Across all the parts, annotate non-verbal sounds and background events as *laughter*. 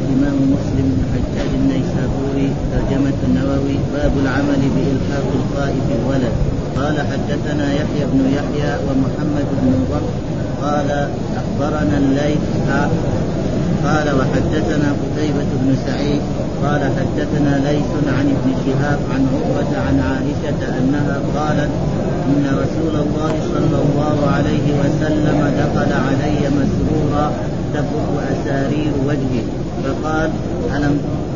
الإمام مسلم بن حجاج النيسابوري ترجمة النووي باب العمل بإلحاق القاء في الولد. قال حدثنا يحيى بن يحيى ومحمد بن ضر قال أخبرنا الليث قال وحدثنا قتيبة بن سعيد. قال حدثنا ليث عن ابن شهاب عن عقبة عن عائشة أنها قالت إن رسول الله صلى الله عليه وسلم دخل علي مسرورا تفك أسارير وجهه. فقال ألم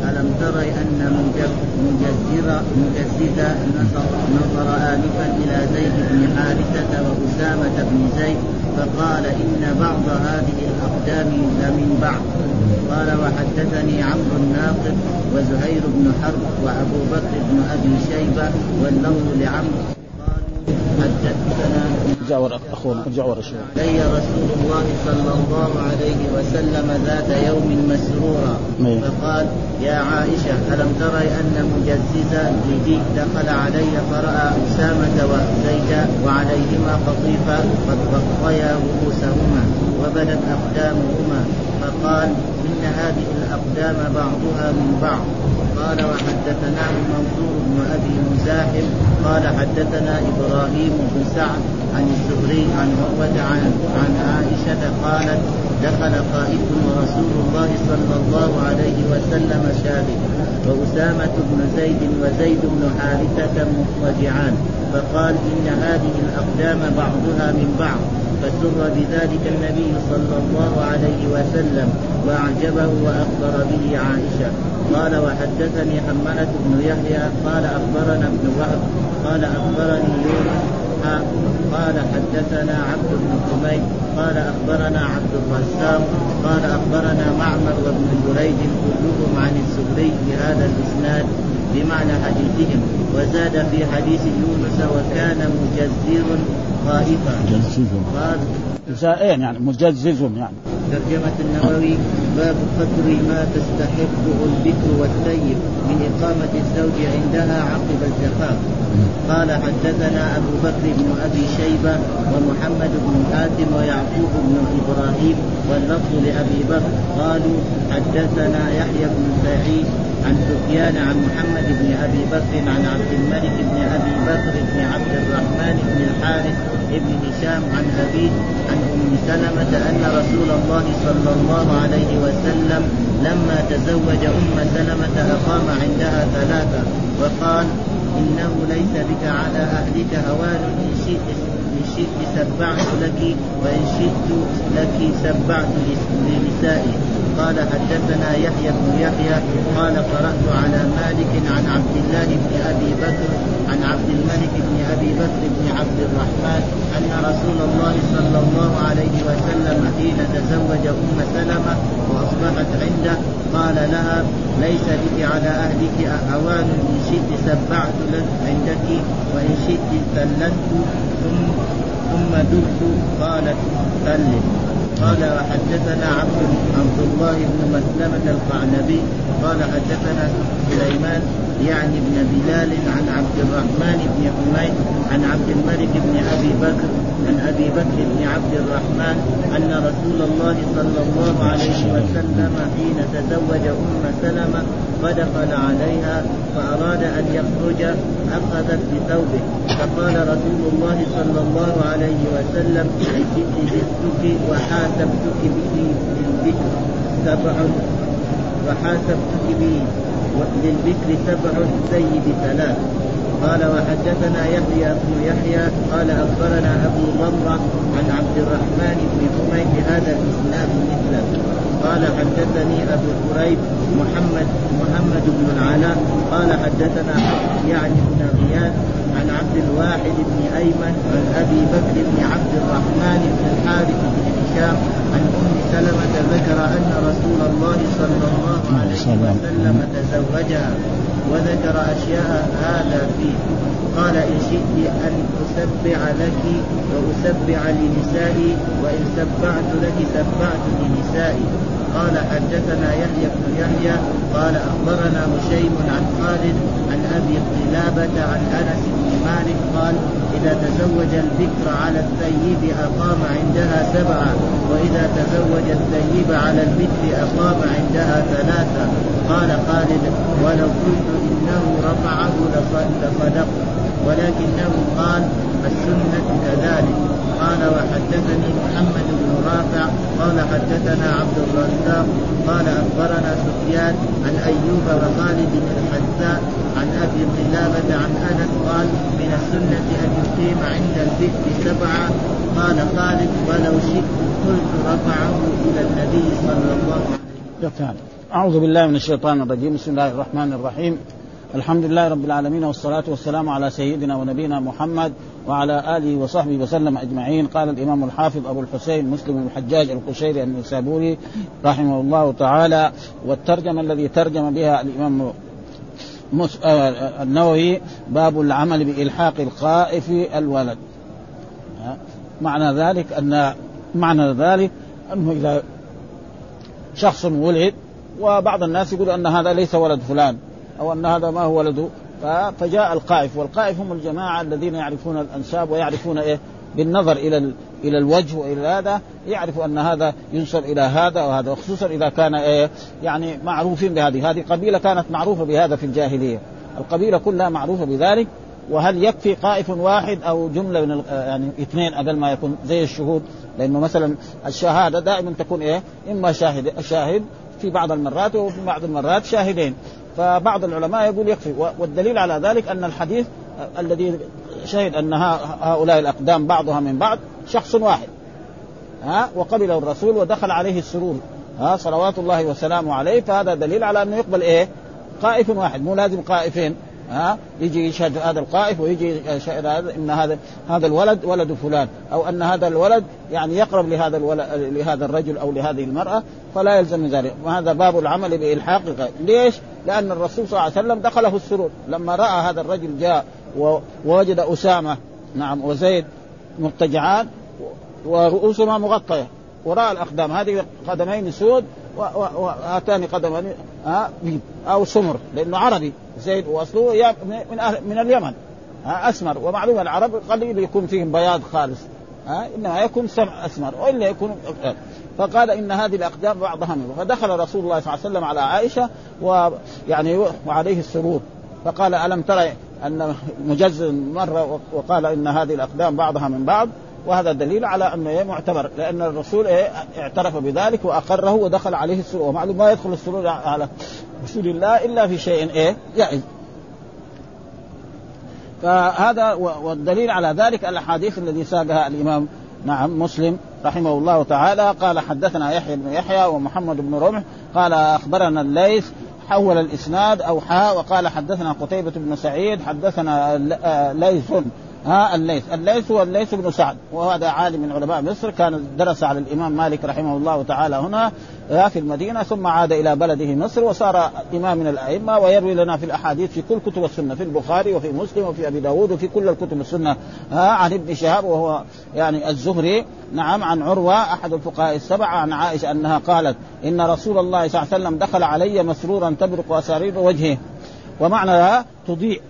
ألم تر أن مجزر مجززا نصر, نصر آنفا إلى زيد بن حارثة وأسامة بن زيد فقال إن بعض هذه الأقدام لمن بعض. قال وحدثني عمرو الناقد وزهير بن حرب وأبو بكر بن أبي شيبة واللفظ لعمرو. حدثنا ورا اخونا علي رسول الله صلى الله عليه وسلم ذات يوم مسرورا. فقال يا عائشة ألم تري أن مجززا جدي دخل علي فرأى أسامة وزيدا وعليهما قطيفة قد غطيا رؤوسهما وبدت أقدامهما فقال إن هذه الأقدام بعضها من بعض. قال وحدثناه منصور بن أبي مزاحم قال حدثنا إبراهيم بن سعد عن الزهري عن عروة عن عن عائشة قالت دخل قائد ورسول الله صلى الله عليه وسلم شاهد وأسامة بن زيد وزيد بن حارثة مضطجعان فقال إن هذه الأقدام بعضها من بعض. فسر بذلك النبي صلى الله عليه وسلم وأعجبه وأخبر به عائشة. قال وحدثني حملة بن يحيى قال أخبرنا ابن وهب قال أخبرني يونس. قال حدثنا عبد بن حميد قال أخبرنا عبد الرزاق قال أخبرنا معمر وابن جريج كلهم عن الزهري بهذا الإسناد بمعنى حديثهم. وزاد في حديث يونس وكان مجزر قال زائين يعني مجزز يعني. ترجمة النووي باب قدر ما تستحقه البكر والسيب من إقامة الزوج عندها عقب الزفاف قال حدثنا أبو بكر بن أبي شيبة ومحمد بن حاتم ويعقوب بن إبراهيم واللفظ لأبي بكر. قالوا حدثنا يحيى بن سعيد عن سفيان عن محمد بن أبي بكر عن عبد الملك بن أبي بكر بن عبد الرحمن بن الحارث بن هشام عن أبيه عن أم سلمة أن رسول الله صلى الله عليه وسلم لما تزوج أم سلمة أقام عندها ثلاثة وقال إنه ليس بك على أهلك هوان إن شئت إن شئت سبعت لك وإن شئت لك سبعت لنسائي قال حدثنا يحيى بن يحيى قال قرأت على مالك عن عبد الله بن أبي بكر عن عبد الملك بن أبي بكر بن عبد الرحمن أن رسول الله صلى الله عليه وسلم حين تزوج أم سلمة وأصبحت عنده قال لها ليس بك على أهلك أوان إن شئت سبعت لك عندك وإن شئت ثلثت ثم ثم دبت. قالت ثلث قال وحدثنا عبد عبد الله بن مسلمة القعنبي قال حدثنا سليمان يعني ابن بلال عن عبد الرحمن بن حميد عن عبد الملك بن أبي بكر عن أبي بكر بن عبد الرحمن أن رسول الله صلى الله عليه وسلم حين تزوج أم سلمة فدخل عليها فأراد أن يخرج أخذت بثوبه. فقال رسول الله صلى الله عليه وسلم جئتك وحاسبتك به للبكر سبع وحاسبتك به. للبكر سبع سيد ثلاث. قال وحدثنا يحيى بن يحيى قال أخبرنا أبو ضمره عن عبد الرحمن بن حميد بهذا الإسناد مثله. قال حدثني أبو كريب محمد محمد بن العلاء. قال حدثنا يعني بن غياث عن عبد الواحد بن أيمن عن أبي بكر بن عبد الرحمن بن الحارث بن هشام عن أم سلمة ذكر أن رسول الله صلى الله عليه وسلم تزوجها. وذكر أشياء هذا فيه. قال إن شئت أن أسبع لك وأسبع لنسائي وإن سبعت لك سبعت لنسائي. قال حدثنا يحيى بن يحيى قال أخبرنا هشيم عن خالد عن أبي قلابة عن أنس بن مالك قال إذا تزوج البكر على الثيب أقام عندها سبعة وإذا تزوج الثيب على البكر أقام عندها ثلاثة. قال خالد ولو قلت إنه رفعه لصدقت ولكنه قال السنة كذلك قال وحدثني محمد بن رافع قال حدثنا عبد الرزاق قال أخبرنا سفيان عن أيوب وخالد الحذاء عن أبي قلابة عن أنس قال من السنة أن يقيم عند البئر سبعة. قال خالد ولو شئت قلت رفعه إلى النبي صلى الله عليه وسلم. أعوذ بالله من الشيطان الرجيم. بسم الله الرحمن الرحيم. الحمد لله رب العالمين والصلاة والسلام على سيدنا ونبينا محمد وعلى آله وصحبه وسلم أجمعين. قال الإمام الحافظ أبو الحسين مسلم بن الحجاج القشيري النسابوري رحمه الله تعالى والترجمة الذي ترجم بها الإمام آه، النووي باب العمل بإلحاق الخائف الولد. معنى ذلك أن معنى ذلك أنه إذا شخص ولد وبعض الناس يقول أن هذا ليس ولد فلان. أو أن هذا ما هو ولده فجاء القائف والقائف هم الجماعة الذين يعرفون الأنساب ويعرفون إيه؟ بالنظر إلى إلى الوجه وإلى هذا يعرف أن هذا ينسب إلى هذا وهذا وخصوصا إذا كان إيه؟ يعني معروفين بهذه. هذه قبيلة كانت معروفة بهذا في الجاهلية. القبيلة كلها معروفة بذلك. وهل يكفي قائف واحد أو جملة من يعني اثنين أقل ما يكون زي الشهود؟ لأنه مثلا الشهادة دائما تكون إيه؟ إما شاهد شاهد في بعض المرات وفي بعض المرات شاهدين. فبعض العلماء يقول يكفي. والدليل على ذلك أن الحديث الذي شهد أن هؤلاء الأقدام بعضها من بعض شخص واحد. ها؟ وقبله الرسول ودخل عليه السرور. ها؟ صلوات الله وسلامه عليه. فهذا دليل على أنه يقبل إيه؟ قائف واحد. مو لازم قائفين ها يجي يشهد هذا القائف ويجي يشهد هذا إن هذا هذا الولد ولد فلان أو أن هذا الولد يعني يقرب لهذا الولد لهذا الرجل أو لهذه المرأة فلا يلزم ذلك. وهذا باب العمل بإلحاق ليش؟ لأن الرسول صلى الله عليه وسلم دخله السرور. لما رأى هذا الرجل جاء ووجد أسامة نعم وزيد مضطجعان ورؤوسهما مغطية. وراء الأقدام. هذه قدمين سود وهاتان قدمان بيض أو سمر لأنه عربي. زيد واصله من أهل من اليمن أسمر. ومعلوم العرب قليل يكون فيهم بياض خالص ها إنما يكون سمع أسمر وإلا يكون فقال إن هذه الأقدام بعضها منه فدخل رسول الله صلى الله عليه وسلم على عائشة ويعني وعليه السرور. فقال ألم ترى أن مجزز مرة وقال إن هذه الأقدام بعضها من بعض؟ وهذا دليل على انه معتبر لأن الرسول إيه اعترف بذلك وأقره ودخل عليه السرور ومعلوم ما يدخل السرور على رسول الله إلا في شيء إيه جائز فهذا والدليل على ذلك الأحاديث الذي ساقها الإمام نعم مسلم رحمه الله تعالى. قال حدثنا يحيى بن يحيى ومحمد بن رمح. قال أخبرنا الليث حول الإسناد أو حاء وقال حدثنا قتيبة بن سعيد حدثنا ليث ها الليث. الليث هو الليث بن سعد وهذا عالم من علماء مصر كان درس على الإمام مالك رحمه الله تعالى هنا في المدينة ثم عاد إلى بلده مصر وصار إمام من الأئمة ويروي لنا في الأحاديث في كل كتب السنة في البخاري وفي مسلم وفي أبي داود وفي كل الكتب السنة عن ابن شهاب وهو يعني الزهري نعم عن عروة أحد الفقهاء السبعة عن عائشة أنها قالت إن رسول الله صلى الله عليه وسلم دخل علي مسرورا تبرق اسارير وجهه ومعنى تضيء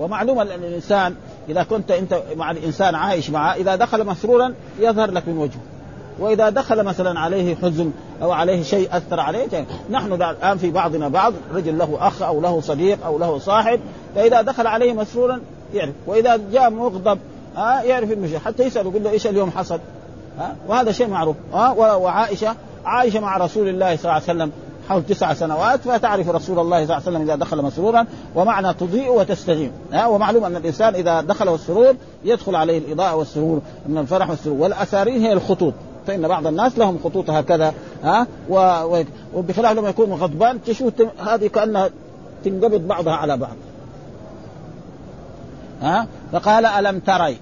ومعلوم ان الإنسان إذا كنت أنت مع الإنسان عايش معه إذا دخل مسرورا يظهر لك من وجهه. وإذا دخل مثلا عليه حزن أو عليه شيء أثر عليه. نحن الآن في بعضنا بعض رجل له أخ أو له صديق أو له صاحب فإذا دخل عليه مسرورا يعرف. وإذا جاء مغضب ها يعرف المشي حتى يسأل يقول له إيش اليوم حصل؟ ها وهذا شيء معروف. ها وعائشة عائشة مع رسول الله صلى الله عليه وسلم. حول تسع سنوات فتعرف رسول الله صلى الله عليه وسلم إذا دخل مسرورا ومعنى تضيء وتستجيب. ها ومعلوم أن الإنسان إذا دخل السرور يدخل عليه الإضاءة والسرور من الفرح والسرور. والأسارير هي الخطوط. فإن بعض الناس لهم خطوط هكذا ها و... وبخلاف لما يكون غضبان تشوف هذه كأنها تنقبض بعضها على بعض. ها فقال ألم تري؟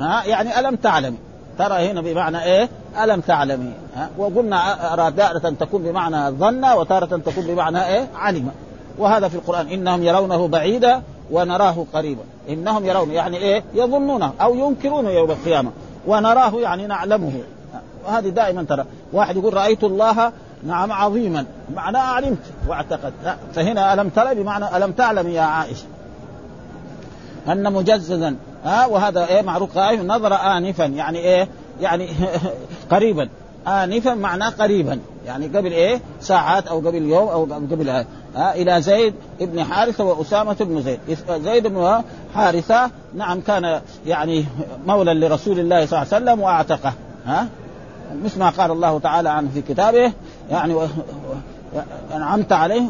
ها يعني ألم تعلمي ترى هنا بمعنى إيه؟ ألم تعلمي ها؟ وقلنا اراد تكون بمعنى ظن وتارة تكون بمعنى إيه؟ علم. وهذا في القرآن. إنهم يرونه بعيدا ونراه قريبا. إنهم يرون يعني إيه؟ يظنونه أو ينكرون يوم القيامة. ونراه يعني نعلمه. وهذه دائما ترى. واحد يقول رأيت الله نعم عظيما. معناه علمت واعتقد. فهنا ألم ترى؟ بمعنى ألم تعلم يا عائشة؟ أن مجززا. ها؟ وهذا إيه؟ معروف. قائم نظر انفا. يعني إيه؟ يعني *laughs* قريبا. آنفا معناه قريبا. يعني قبل إيه؟ ساعات أو قبل يوم أو قبل آه إلى زيد بن حارثة وأسامة بن زيد. زيد بن حارثة نعم كان يعني مولى لرسول الله صلى الله عليه وسلم وأعتقه. ها؟ مثل ما قال الله تعالى عنه في كتابه. يعني أنعمت عليه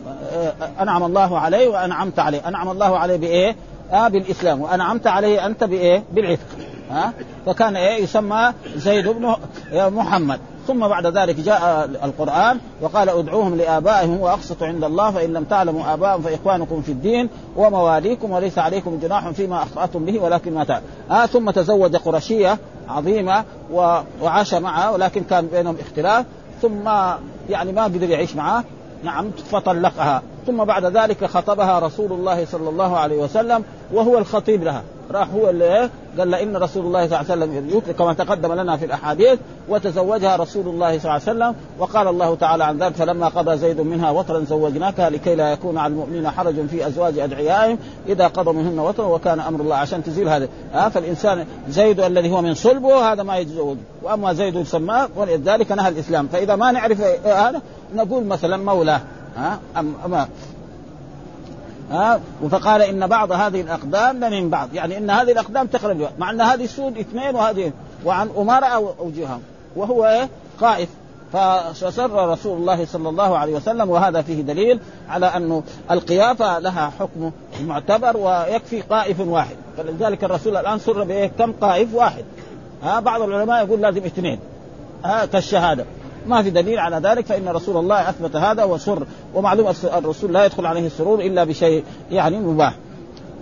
أنعم الله عليه وأنعمت عليه. أنعم الله عليه بإيه؟ آه بالإسلام. وأنعمت عليه أنت بإيه؟ بالعتق. ها؟ فكان إيه يسمى زيد بن محمد. ثم بعد ذلك جاء القرآن وقال ادعوهم لآبائهم وأقسطوا عند الله فإن لم تعلموا آباءهم فإخوانكم في الدين ومواليكم وليس عليكم جناح فيما أخطأتم به ولكن ما تعلم. آه ثم تزوج قرشية عظيمة وعاش معها ولكن كان بينهم اختلاف. ثم يعني ما قدر يعيش معها. نعم فطلقها. ثم بعد ذلك خطبها رسول الله صلى الله عليه وسلم وهو الخطيب لها. راح هو اللي قال إن رسول الله صلى الله عليه وسلم يطلق كما تقدم لنا في الأحاديث وتزوجها رسول الله صلى الله عليه وسلم وقال الله تعالى عن ذلك فلما قضى زيد منها وطرا زوجناكها لكي لا يكون على المؤمنين حرج في أزواج أدعيائهم إذا قضوا منهن وطرا وكان أمر الله عشان تزيل هذا آه فالإنسان زيد الذي هو من صلبه هذا ما يتزوج. وأما زيد يسمى ولذلك نهى الإسلام. فإذا ما نعرف هذا نقول مثلا مولاه ها؟ أم أما ها؟ فقال إن بعض هذه الأقدام من بعض يعني إن هذه الأقدام تخرج مع إن هذه سود اثنين وهذه وعن امراء اوجههم وهو إيه؟ خائف فسر رسول الله صلى الله عليه وسلم وهذا فيه دليل على انه القيافة لها حكم معتبر ويكفي قائف واحد. فلذلك الرسول الآن سر بإيه؟ كم قائف واحد. ها؟ بعض العلماء يقول لازم اثنين. ها؟ كالشهادة. ما في دليل على ذلك فإن رسول الله أثبت هذا وسر ومعلوم الرسول لا يدخل عليه السرور إلا بشيء يعني مباح.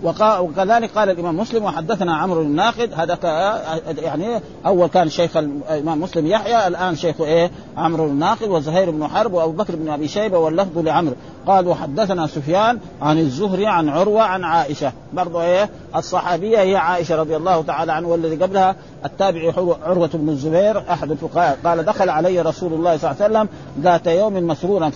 وكذلك قال الإمام مسلم وحدثنا عمرو الناقد هذا يعني أول كان شيخ الإمام مسلم يحيى الآن شيخ إيه؟ عمرو الناقد وزهير بن حرب وأبو بكر بن أبي شيبة واللفظ لعمرو. قال وحدثنا سفيان عن الزهري عن عروة عن عائشة. برضو إيه الصحابية هي عائشة رضي الله تعالى عنها والذي قبلها التابعي عروة بن الزبير أحد الفقهاء. قال دخل علي رسول الله صلى الله عليه وسلم ذات يوم مسرورا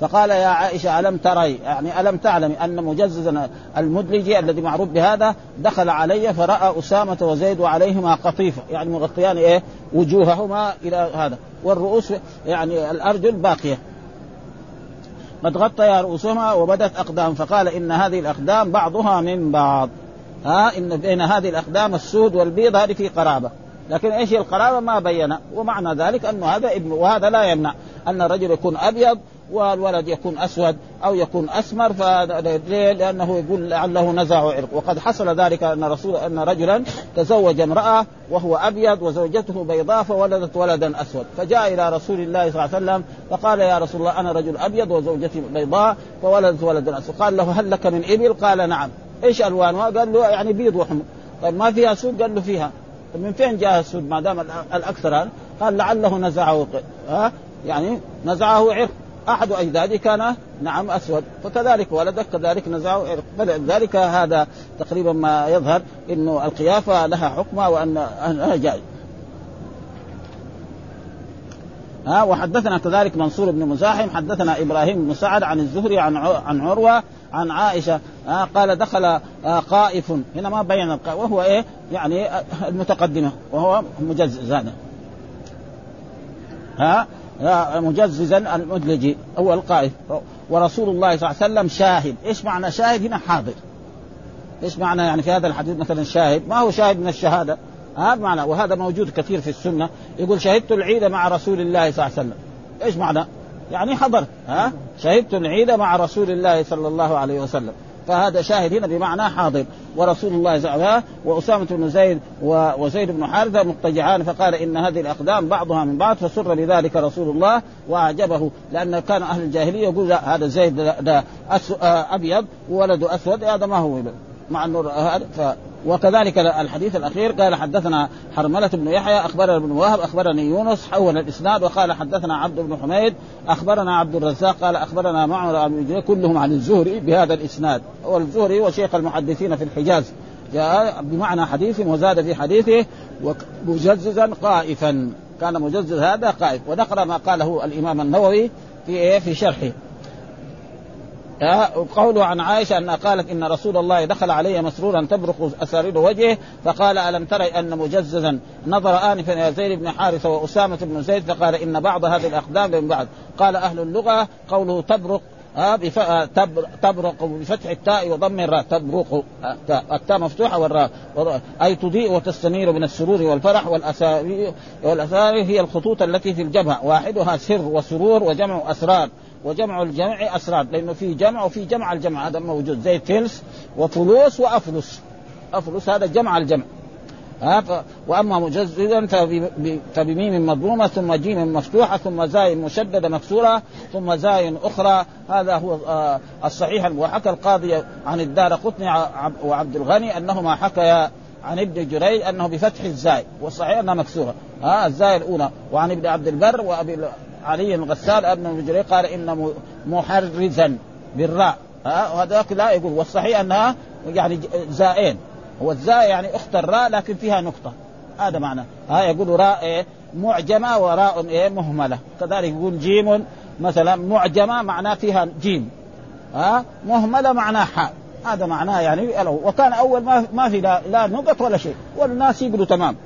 فقال يا عائشة ألم تري يعني ألم تعلمي أن مجززا المدلج الذي معروف بهذا دخل علي فرأى أسامة وزيد وعليهما قطيفه يعني مغطيان إيه وجوههما إلى هذا. والرؤوس يعني الأرجل باقية. قد غطيا رؤوسهما وبدت أقدام فقال إن هذه الأقدام بعضها من بعض. ها إن بين هذه الأقدام السود والبيض هذه في قرابة. لكن إيش القرابة؟ ما بين. ومعنى ذلك أنه هذا ابن وهذا لا يمنع أن الرجل يكون أبيض والولد يكون أسود أو يكون أسمر فليه؟ لأنه يقول لعله نزع عرق وقد حصل ذلك أن رسول أن رجلا تزوج امرأة وهو أبيض وزوجته بيضاء فولدت ولدا أسود فجاء إلى رسول الله صلى الله عليه وسلم فقال يا رسول الله أنا رجل أبيض وزوجتي بيضاء فولدت ولدا أسود قال له هل لك من إبل؟ قال نعم إيش الوانها؟ قال له يعني بيض وحمر طيب ما فيها سود؟ قال له فيها طيب من فين جاء السود ما دام الأكثر؟ قال لعله نزعه ها يعني نزعه عرق أحد اجدادي كان نعم أسود. فكذلك ولدك كذلك نزعه. ذلك هذا تقريبا ما يظهر إنه القيافة لها حكمه وأن جائز ها وحدثنا كذلك منصور بن مزاحم حدثنا إبراهيم بن سعد عن الزهري عن عن عروة عن عائشة. ها قال دخل قائف هنا ما بين وهو إيه؟ يعني المتقدمة وهو مجزز هذا ها مجززا المدلجي هو القائف ورسول الله صلى الله عليه وسلم شاهد. إيش معنى شاهد؟ هنا حاضر. إيش معنى يعني في هذا الحديث مثلا شاهد؟ ما هو شاهد من الشهادة. هذا معنى وهذا موجود كثير في السنة. يقول شهدت العيد مع رسول الله صلى الله عليه وسلم. إيش معنى؟ يعني حضر. ها؟ شهدت العيد مع رسول الله صلى الله عليه وسلم. فهذا شاهد هنا بمعنى حاضر. ورسول الله وسلم وأسامة بن زيد وزيد بن حارثة مضطجعان فقال إن هذه الأقدام بعضها من بعض فسر بذلك رسول الله وأعجبه لأن كان أهل الجاهلية يقول لا هذا زيد ده, ده أبيض وولده أسود هذا ما هو. مع انه هذا. وكذلك الحديث الأخير قال حدثنا حرملة بن يحيى أخبرنا ابن وهب أخبرني يونس حول الإسناد وقال حدثنا عبد بن حميد أخبرنا عبد الرزاق قال أخبرنا معمر بن كلهم عن الزهري بهذا الإسناد. والزهري هو شيخ المحدثين في الحجاز. جاء بمعنى حديث وزاد في حديثه مجززا قائفا. كان مجزز هذا قائف. ونقرا ما قاله الإمام النووي في إيه؟ في شرحه. قوله عن عائشة أنها قالت إن رسول الله دخل علي مسرورا تبرق أسارير وجهه فقال ألم تري أن مجززا؟ نظر آنفا إلى زيد بن حارثة وأسامة بن زيد فقال إن بعض هذه الأقدام من بعد قال أهل اللغة قوله تبرق آه بف... آه تبرق بفتح التاء وضم الراء. تبرق آه التاء مفتوحة والراء. أي تضيء وتستنير من السرور والفرح والاسارير هي الخطوط التي في الجبهة واحدها سر وسرور وجمع أسرار. وجمع الجمع أسرار لأنه في جمع وفي جمع الجمع هذا موجود زي فلس وفلوس وأفلس. أفلس هذا جمع الجمع. ها ف... وأما مجزدا فبميم مضمومة ثم جيم مفتوحة ثم زاي مشددة مكسورة ثم زاي أخرى. هذا هو آه الصحيح وحكى القاضي عن الدار قطني وعبد الغني أنهما حكيا عن ابن جريج أنه بفتح الزاي والصحيح أنها مكسورة. ها الزاي الأولى وعن ابن عبد البر وأبي علي الغسال أبن جريج قال إن محرزا بالراء. ها؟ وهذاك لا يقول. والصحيح أنها يعني زائين. هو الزاء يعني أخت الراء لكن فيها نقطة. هذا معنى. ها؟ يقول راء إيه؟ معجمة وراء إيه؟ مهملة. كذلك يقول جيم مثلا معجمة معناه فيها جيم. ها؟ مهملة معناه حاء. هذا معناه يعني وكان أول ما ما في لا, لا نقط ولا شيء. والناس يقولوا تمام.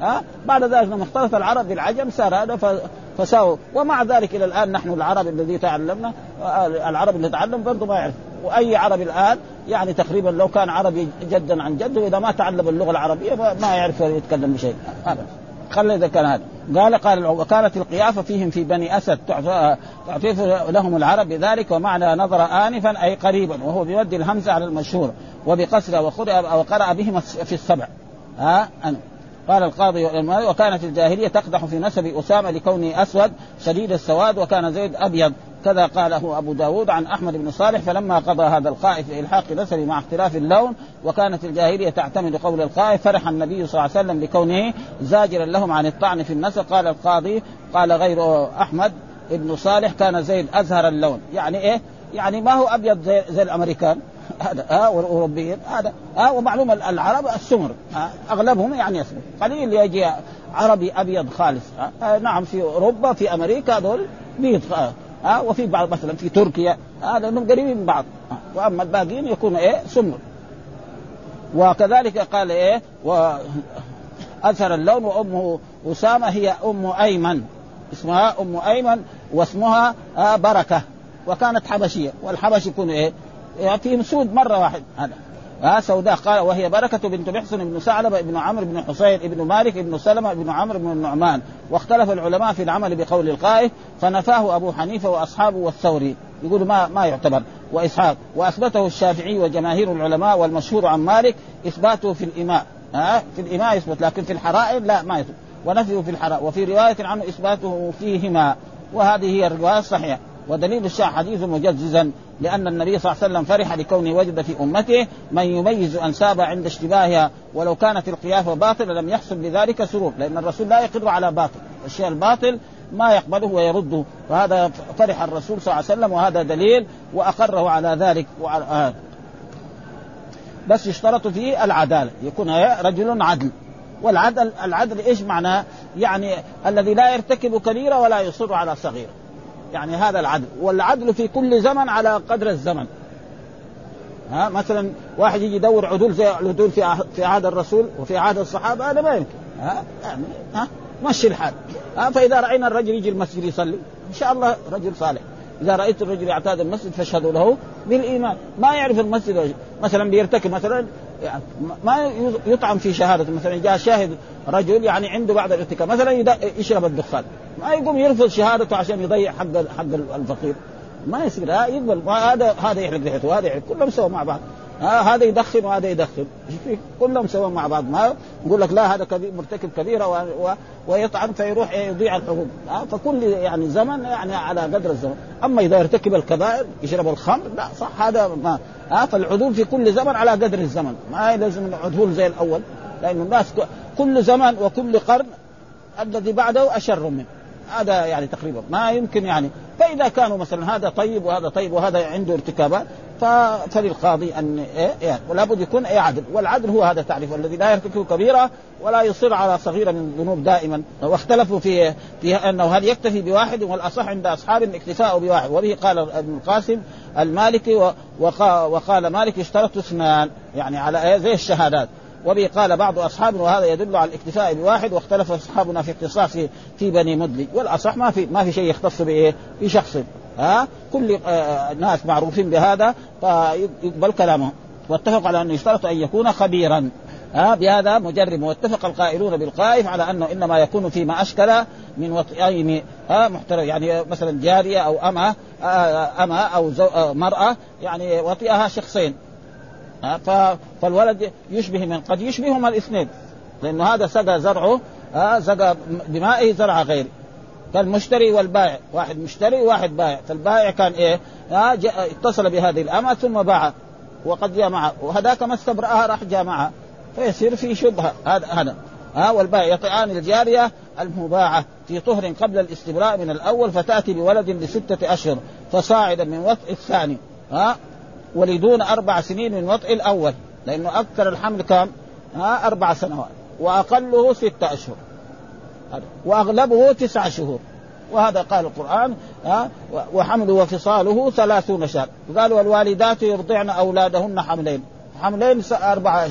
ها؟ بعد ذلك لما اختلط العرب بالعجم صار هذا فساووا. ومع ذلك إلى الآن نحن العرب الذي تعلمنا العرب اللي تعلم برضه ما يعرف. وأي عربي الآن يعني تقريبا لو كان عربي جدا عن جد وإذا ما تعلم اللغة العربية ما يعرف يتكلم بشيء. خلي اذا كان هذا. قال قال وكانت القيافة فيهم في بني أسد تعطيف لهم العرب بذلك ومعنى نظر انفا أي قريبا وهو بيود الهمزة على المشهور وقرأ وقرأ بهم في السبع. ها؟ أنا. قال القاضي وكانت الجاهلية تقدح في نسب أسامة لكونه أسود شديد السواد وكان زيد أبيض. كذا قاله أبو داود عن أحمد بن صالح فلما قضى هذا القائف الحاق نسب مع اختلاف اللون وكانت الجاهلية تعتمد قول القائف فرح النبي صلى الله عليه وسلم لكونه زاجرا لهم عن الطعن في النسب. قال القاضي قال غير أحمد ابن صالح كان زيد أزهر اللون. يعني إيه؟ يعني ما هو أبيض زي, زي الأمريكان. هذا ها والأوروبيين هذا ها ومعلوم العرب السمر أغلبهم يعني يسمر. قليل يجي عربي أبيض خالص نعم في أوروبا في أمريكا هذول بيض ها وفي بعض مثلا في تركيا ها لأنهم قريبين من بعض وأما الباقيين يكونوا إيه سمر. وكذلك قال إيه و أثر اللون وأمه أسامة هي أم أيمن اسمها أم أيمن واسمها بركة وكانت حبشية والحبش يكون إيه فيهم سود مرة واحد. هذا. ها سوداء. قال وهي بركة بنت محسن بن ثعلبة بن عمرو بن حصين بن مالك بن سلمة بن عمرو بن النعمان. واختلف العلماء في العمل بقول القائف فنفاه أبو حنيفة وأصحابه والثوري. يقول ما ما يعتبر. وإسحاق وأثبته الشافعي وجماهير العلماء والمشهور عن مالك إثباته في الإماء. ها في الإماء يثبت لكن في الحرائر لا ما يثبت. ونفيه في الحرائر. وفي رواية عنه إثباته فيهما. وهذه هي الرواية الصحيحة. ودليل الشاع حديث مجززا. لأن النبي صلى الله عليه وسلم فرح لكونه وجد في أمته من يميز أنساب عند اشتباهها ولو كانت القيافة باطلة لم يحصل بذلك سرور لأن الرسول لا يقر على باطل الشيء الباطل ما يقبله ويرده فهذا فرح الرسول صلى الله عليه وسلم وهذا دليل وأقره على ذلك وعلى آه. بس يشترط فيه العدالة يكون رجل عدل والعدل العدل إيش معناه؟ يعني الذي لا يرتكب كبيرة ولا يصر على صغيرة. يعني هذا العدل. والعدل في كل زمن على قدر الزمن. ها مثلا واحد يجي يدور عدول زي العدول في في عهد الرسول وفي عهد الصحابة هذا ما يمكن. ها يعني ها مشي الحال. ها فإذا رأينا الرجل يجي المسجد يصلي إن شاء الله رجل صالح. إذا رأيت الرجل يعتاد المسجد فاشهدوا له بالإيمان. ما يعرف المسجد مثلا بيرتكب مثلا يعني ما يطعم في شهادة مثلا جاء شاهد رجل يعني عنده بعض الارتكاب مثلا يشرب الدخان. ما يقوم يرفض شهادته عشان يضيع حق حق الفقير. ما يصير ها يقبل هذا هذا يحلق لحيته وهذا يحلق كلهم سوا مع بعض. ها هذا يدخن وهذا يدخن. كلهم سوا مع بعض. ما يقول لك لا هذا كبير مرتكب كبيره و... و... ويطعن فيروح يضيع الحقوق ها فكل يعني زمن يعني على قدر الزمن. أما إذا ارتكب الكبائر يشرب الخمر لا صح هذا ما. ها فالعدول في كل زمن على قدر الزمن. ما لازم العدول زي الأول. لأن الناس كل زمن وكل قرن الذي بعده أشر منه. هذا يعني تقريبا. ما يمكن يعني. فإذا كانوا مثلا هذا طيب وهذا طيب وهذا عنده ارتكابات فللقاضي أن يعني ولا بد يكون اي عدل والعدل هو هذا التعريف الذي لا يرتكب كبيرة ولا يصر على صغيرة من الذنوب دائما واختلفوا في في أنه هل يكتفي بواحد والأصح عند أصحاب الاكتفاء بواحد وبه قال ابن القاسم المالكي وقال مالك اشترط اثنان يعني على إيه؟ زي الشهادات وبه قال بعض اصحابنا وهذا يدل على الاكتفاء بواحد واختلف أصحابنا في اختصاص في بني مدلي والأصح ما في ما في شيء يختص بإيه؟ بشخص ها؟ كل آه ناس معروفين بهذا فيقبل كلامهم واتفق على انه يشترط أن يكون خبيرا. ها؟ بهذا مجرم. واتفق القائلون بالقائف على أنه إنما يكون فيما أشكل من وطئين محترم يعني مثلا جارية أو اما اما أو زو مرأة يعني وطئها شخصين. فالولد يشبه من قد يشبههما الاثنين. لأنه هذا سقى زرعه سقى بمائه زرع غيره كالمشتري والبائع. واحد مشتري وواحد بائع. فالبائع كان إيه؟ ها اتصل بهذه الأمة ثم باع. وقد جاء معه وهذاك ما استبرأها راح جاء معها فيصير في شبهة. هذا هذا. ها والبائع يطعان الجارية المباعة في طهر قبل الاستبراء من الأول فتأتي بولد لستة أشهر فصاعدا من وطء الثاني. ها ولدون أربع سنين من وطء الأول. لأنه أكثر الحمل كم ها أربع سنوات. وأقله ستة أشهر. وأغلبه تسع شهور. وهذا قال القرآن ها وحمله وفصاله ثلاثون شهر. قالوا الوالدات يرضعن أولادهن حملين. حملين أربعة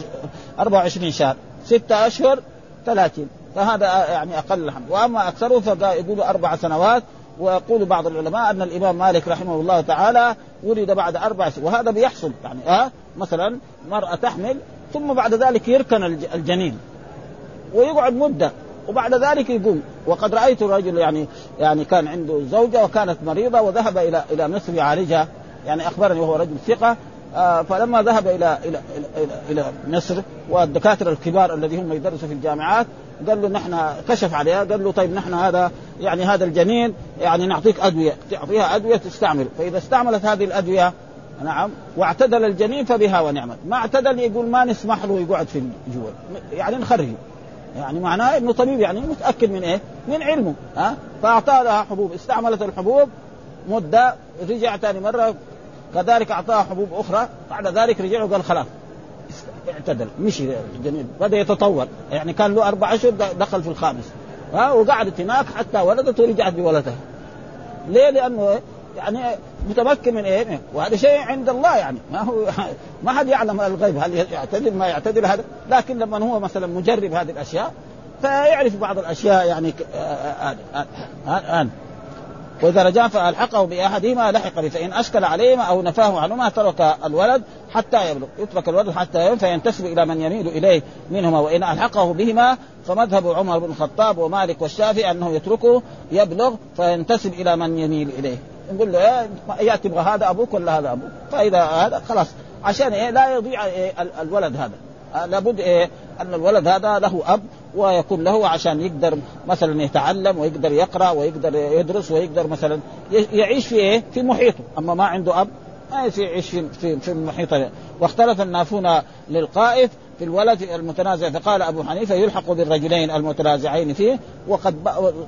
وعشرين شهر. ستة أشهر ثلاثين. فهذا يعني أقل الحمل وأما أكثره فيقولوا أربع سنوات. ويقول بعض العلماء أن الإمام مالك رحمه الله تعالى ولد بعد أربع سنوات وهذا بيحصل. يعني ها مثلا مرأة تحمل ثم بعد ذلك يركن الجنين. ويقعد مدة. وبعد ذلك يقوم. وقد رأيت رجل يعني يعني كان عنده زوجة وكانت مريضة وذهب إلى إلى مصر يعالجها يعني أخبرني وهو رجل ثقة. آه فلما ذهب إلى إلى إلى, إلى مصر والدكاترة الكبار الذين هم يدرسوا في الجامعات قال له نحن كشف عليها. قال له طيب نحن هذا يعني هذا الجنين يعني نعطيك أدوية. تعطيها أدوية تستعمل. فإذا استعملت هذه الأدوية نعم واعتدل الجنين فبها ونعمت. ما اعتدل يقول ما نسمح له يقعد في جوا يعني نخرجه. يعني معناه انه طبيب يعني متأكد من إيه؟ من علمه ها فاعطى لها حبوب استعملت الحبوب مدة رجع ثاني مرة كذلك اعطاها حبوب أخرى بعد ذلك رجع وقال خلاص اعتدل مشي الجنين بدأ يتطور يعني كان له أربع أشهر دخل في الخامس ها وقعدت هناك حتى ولدت ورجعت بولدها ليه؟ لأنه يعني متمكن من إيه؟ وهذا شيء عند الله يعني. ما هو ما حد يعلم الغيب هل يعتدل ما يعتدل هذا؟ لكن لما هو مثلا مجرب هذه الأشياء فيعرف بعض الأشياء يعني الان وإذا رجع فألحقه باحدهما لحق به فإن أشكل عليهما أو نفاه عنهما ترك الولد حتى يبلغ. يترك الولد حتى يبلغ فينتسب إلى من يميل إليه منهما وإن ألحقه بهما فمذهب عمر بن الخطاب ومالك والشافعي أنه يتركه يبلغ فينتسب إلى من يميل إليه. نقول له إيه يا تبغى هذا أبوك ولا هذا أبوك؟ فإذا هذا خلاص عشان إيه؟ لا يضيع إيه الولد هذا. آه، لابد إيه أن الولد هذا له أب ويكون له عشان يقدر مثلا يتعلم ويقدر يقرأ ويقدر يدرس ويقدر مثلا يعيش في إيه؟ في محيطه، أما ما عنده أب ما يعيش في في في محيطه. واختلف النافون للقائف في الولد المتنازع فقال أبو حنيفة يلحق بالرجلين المتنازعين فيه وقد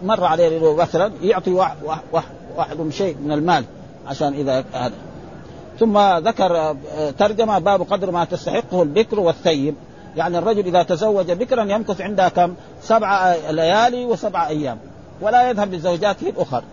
مر عليه مثلا يعطي واحد, واحد, واحد شيء من المال عشان إذا هذا ثم ذكر آه، ترجمة باب قدر ما تستحقه البكر والثيب يعني الرجل إذا تزوج بكرا يمكث عندها كم؟ سبع ليالي وسبع أيام ولا يذهب لزوجاته الأخر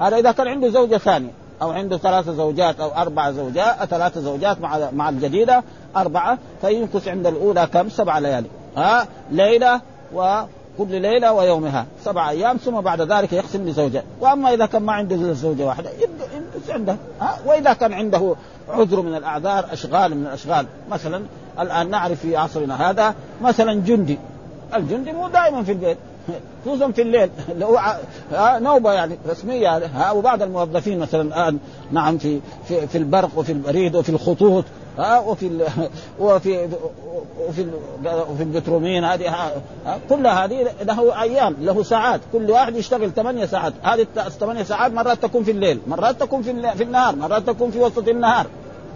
هذا إذا كان عنده زوجة ثانية أو عنده ثلاث زوجات أو أربع زوجات ثلاث زوجات مع مع الجديدة أربعة فيمكث عند الأولى كم؟ سبع ليالي ها ليلة و كل ليلة ويومها سبع أيام ثم بعد ذلك يقسم لزوجة وأما إذا كان ما عنده زوجة واحدة يمكث عنده. ها؟ وإذا كان عنده عذر من الأعذار أشغال من الأشغال. مثلا الآن نعرف في عصرنا هذا مثلا جندي. الجندي مو دائما في البيت. *laughs* خصوصا في الليل. *laughs* ع- نوبة يعني رسمية. ها؟ وبعض الموظفين مثلا الآن نعم في في في البرق وفي البريد وفي الخطوط. ها وفي ال *laughs* وفي وفي وفي البترومين هذه ها كلها هذه له أيام له ساعات. كل واحد يشتغل ثمانية ساعات. هذه الثمانية ساعات مرات تكون في الليل مرات تكون في في النهار مرات تكون في وسط النهار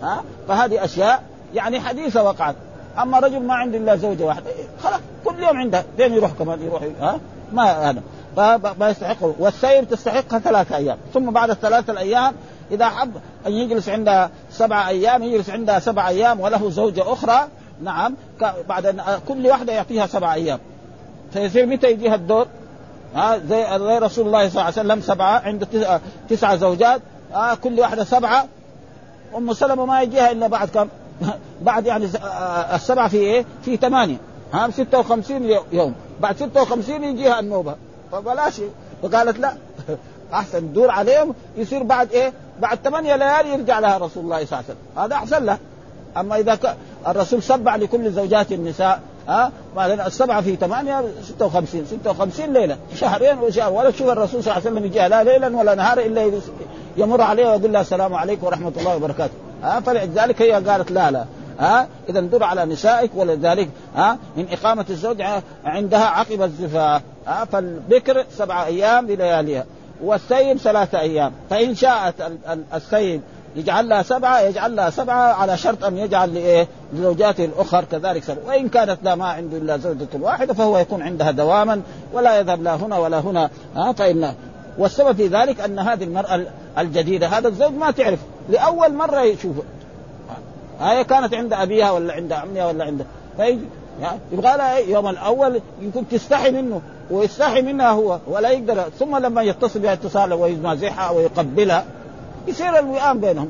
ها. فهذه أشياء يعني حديثة وقعت. أما رجل ما عنده إلا زوجة واحدة خلاص كل يوم عنده فين يروح كمان؟ يروح ها ما هذا فما يستحقه. والسير تستحقها ثلاثة أيام. ثم بعد الثلاثة الأيام إذا حب أن يجلس عندها سبعة أيام يجلس عندها سبعة أيام وله زوجة أخرى نعم بعد أن كل واحدة يعطيها سبعة أيام. فيصير متى يجيها الدور؟ ها زي زي رسول الله صلى الله عليه وسلم سبعة عنده تسعة زوجات. ها كل واحدة سبعة. أم سلمة ما يجيها إلا بعد كم؟ *laughs* بعد يعني آه، السبعة في إيه؟ في ثمانية. ها 56 يو- يوم. بعد 56 يجيها النوبة. فبلاش فقالت لا. *laughs* أحسن دور عليهم. يصير بعد إيه؟ بعد ثمانية ليالي يرجع لها رسول الله صلى الله عليه وسلم. هذا أحسن له. أما إذا ك... الرسول سبع لكل زوجات النساء ها؟ بعدين السبعه في ثمانية 56 56 ليلة شهرين وشهر ولا تشوف الرسول صلى الله عليه وسلم يجيها لا ليلا ولا نهارا يس- يمر عليها ويقول لها السلام عليكم ورحمة الله وبركاته. ها؟ فلذلك هي قالت لا لا. ها؟ اذا دور على نسائك ولذلك ها؟ من إقامة الزوج عندها عقب الزفاف. ها؟ فالبكر سبعه أيام بلياليها والسيب ثلاثة أيام. فإن شاءت ال- ال- السيب يجعل لها سبعة يجعل لها سبعة على شرط أن يجعل لإيه؟ لزوجاته الأخر كذلك سبعة. وإن كانت لا ما عنده إلا زوجة واحدة فهو يكون عندها دواما ولا يذهب لا هنا ولا هنا. ها فإن والسبب في ذلك أن هذه المرأة الجديدة هذا الزوج ما تعرف. لأول مرة يشوفه هي كانت عند أبيها ولا عند عمها ولا عند فيجي يبغى لها؟ يوم الأول يمكن تستحي منه. ويستحي منها هو ولا يقدر ثم لما يتصل بها اتصال ويمازحها ويقبلها يصير الوئام بينهم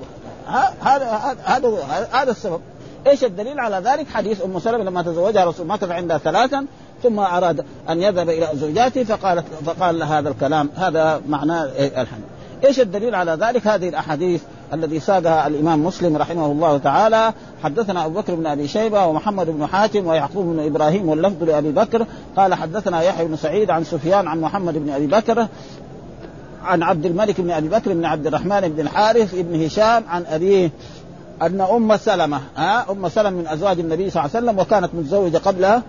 هذا هذا هذا السبب إيش الدليل على ذلك؟ حديث أم سلمة لما تزوجها رسول مكث عندها ثلاثا ثم أراد أن يذهب إلى زوجاته فقالت فقال هذا الكلام هذا معناه إيه الحمد إيش الدليل على ذلك؟ هذه الأحاديث الذي ساقها الإمام مسلم رحمه الله تعالى. حدثنا أبو بكر بن أبي شيبة ومحمد بن حاتم ويعقوب بن إبراهيم واللفظ لأبي بكر. قال حدثنا يحيى بن سعيد عن سفيان عن محمد بن أبي بكر عن عبد الملك بن أبي بكر بن عبد الرحمن بن الحارث بن هشام عن أبيه أن أم سلمة ها أم سلمة من أزواج النبي صلى الله عليه وسلم وكانت متزوجة قبلها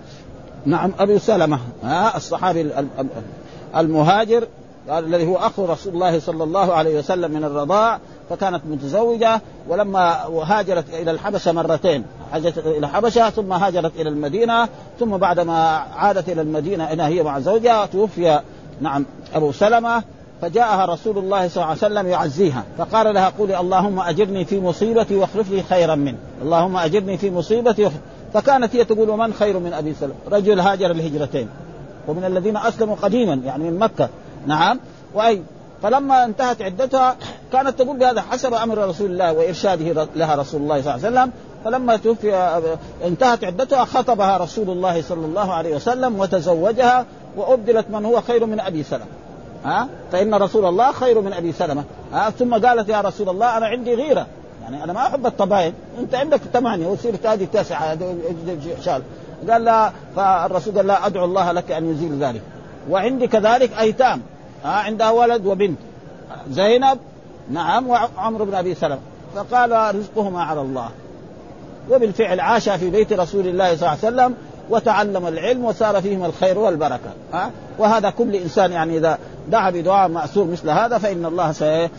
نعم أبي سلمة ها الصحابي ال- ال- ال- المهاجر الذي هو أخو رسول الله صلى الله عليه وسلم من الرضاع فكانت متزوجة ولما هاجرت إلى الحبشة مرتين. هاجرت إلى الحبشة ثم هاجرت إلى المدينة ثم بعدما عادت إلى المدينة هنا هي مع زوجها توفي نعم أبو سلمة فجاءها رسول الله صلى الله عليه وسلم يعزيها. فقال لها قولي اللهم أجرني في مصيبتي واخلف لي خيرا منه. اللهم أجرني في مصيبتي فكانت هي تقول من خير من أبي سلمة؟ رجل هاجر الهجرتين. ومن الذين أسلموا قديما يعني من مكة. نعم. واي فلما انتهت عدتها كانت تقول بهذا حسب أمر رسول الله وإرشاده لها رسول الله صلى الله عليه وسلم. فلما توفي انتهت عدتها خطبها رسول الله صلى الله عليه وسلم وتزوجها وأبدلت من هو خير من أبي سلمة. ها؟ فإن رسول الله خير من أبي سلمة. ها؟ ثم قالت يا رسول الله أنا عندي غيرة. يعني أنا ما أحب الطبائع أنت عندك ثمانية وصرت هذه تسعة. قال لا فالرسول قال لا أدعو الله لك أن يزيل ذلك. وعندي كذلك أيتام. ها عندها ولد وبنت. زينب نعم وعمرو بن أبي سلمة. فقال رزقهما على الله. وبالفعل عاش في بيت رسول الله صلى الله عليه وسلم وتعلم العلم وسار فيهم الخير والبركة. ها؟ وهذا كل إنسان يعني إذا دعا بدعاء مأسور مثل هذا فإن الله سي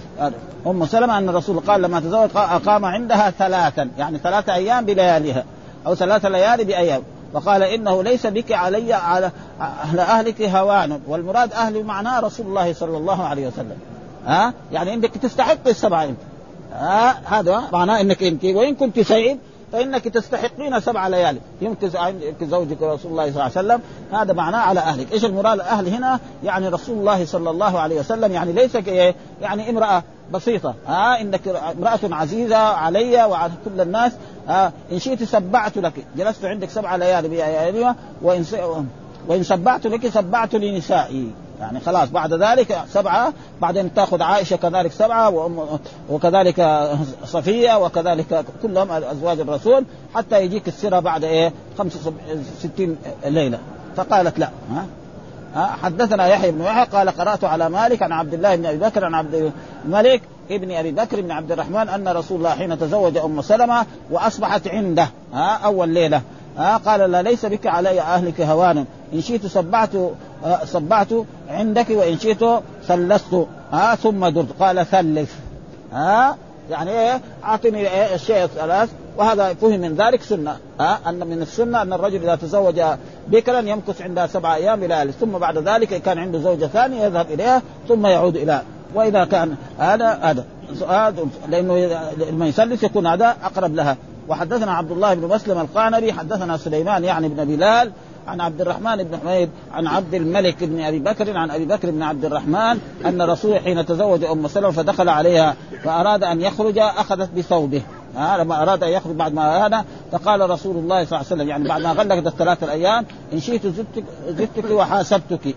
أم سلمة أن الرسول قال لما تزوج أقام عندها ثلاثا يعني ثلاثة أيام بلياليها أو ثلاثة ليالي بأيام. وقال إنه ليس بك علي على أهل أهلك هوان والمراد أهل معناه رسول الله صلى الله عليه وسلم. ها؟ يعني إنك تستحق السبعه أنت. ها؟ هذا معناه إنك أنت وإن كنت سعيد فإنك تستحقين سبع ليالي. يمكن زوجك رسول الله صلى الله عليه وسلم. هذا معناه على أهلك، إيش المراد الأهل هنا؟ يعني رسول الله صلى الله عليه وسلم. يعني ليس يعني امرأة بسيطة. ها إنك امرأة عزيزة علي وعلى كل الناس. ها إن شئت سبعت لك. جلست عندك سبع ليالي وإن وإن سبعت لك سبعت لنسائي. يعني خلاص بعد ذلك سبعة بعدين تأخذ عائشة كذلك سبعة وأم وكذلك صفية وكذلك كلهم أزواج الرسول حتى يجيك السيرة بعد إيه؟ 65 ليلة. فقالت لا ها؟ حدثنا يحيى بن يحيى قال قرأت على مالك عن عبد الله بن أبي بكر عن عبد الملك ابن أبي بكر بن عبد الرحمن أن رسول الله حين تزوج أم سلمة وأصبحت عنده ها؟ أول ليلة ها؟ قال لا ليس بك علي أهلك هوان. إن شئت صبعت صبعت عندك وإن شئت ثلثت ها ثم درت. قال ثلث ها يعني إيه؟ أعطني إيه؟ الشيء الثلاث. وهذا فهم من ذلك سنة. ها أن من السنة أن الرجل إذا تزوج بكرا يمكث عندها سبع أيام بليالي ثم بعد ذلك كان عنده زوجة ثانية يذهب إليها ثم يعود إلى. وإذا كان هذا هذا. لأنه لما يسلس يكون هذا أقرب لها. وحدثنا عبد الله بن مسلم القانبي حدثنا سليمان يعني بن بلال عن عبد الرحمن بن حميد عن عبد الملك بن أبي بكر عن أبي بكر بن عبد الرحمن أن رسول حين تزوج أم سلمة فدخل عليها فأراد أن يخرج أخذت بثوبه ها لما أراد أن يخرج بعد ما هذا فقال رسول الله صلى الله عليه وسلم يعني بعد ما غلقت الثلاث الأيام إن شئت زدتك زدتك وحاسبتك.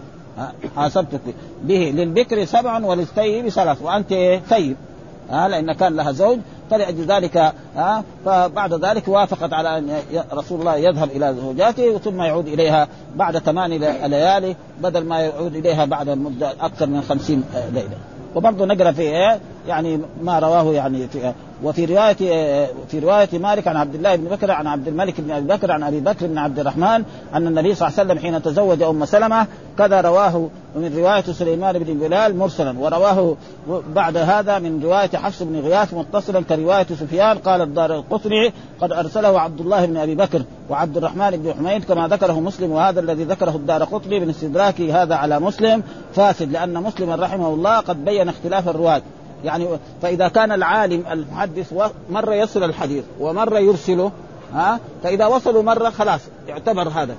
حاسبتك به للبكر سبع وللثيب ثلاث وأنت ثيب ها لأن كان لها زوج فلأجل ذلك ها فبعد ذلك وافقت على أن رسول الله يذهب إلى زوجاته ثم يعود إليها بعد ثمان ليالي بدل ما يعود إليها بعد مدة أكثر من خمسين ليلة. وبرضه نقرأ في إيه؟ يعني ما رواه يعني في وفي رواية في رواية مالك عن عبد الله بن بكر عن عبد الملك بن أبي بكر عن أبي بكر بن عبد الرحمن أن النبي صلى الله عليه وسلم حين تزوج أم سلمة كذا رواه من رواية سليمان بن بلال مرسلا ورواه بعد هذا من رواية حفص بن غياث متصلا كرواية سفيان قال الدار القطني قد أرسله عبد الله بن أبي بكر وعبد الرحمن بن حميد كما ذكره مسلم وهذا الذي ذكره الدار قطني من استدراك هذا على مسلم فاسد لأن مسلما رحمه الله قد بين اختلاف الرواة. يعني فإذا كان العالم المحدث مرة يصل الحديث ومرة يرسله ها فإذا وصلوا مرة خلاص يعتبر هذا.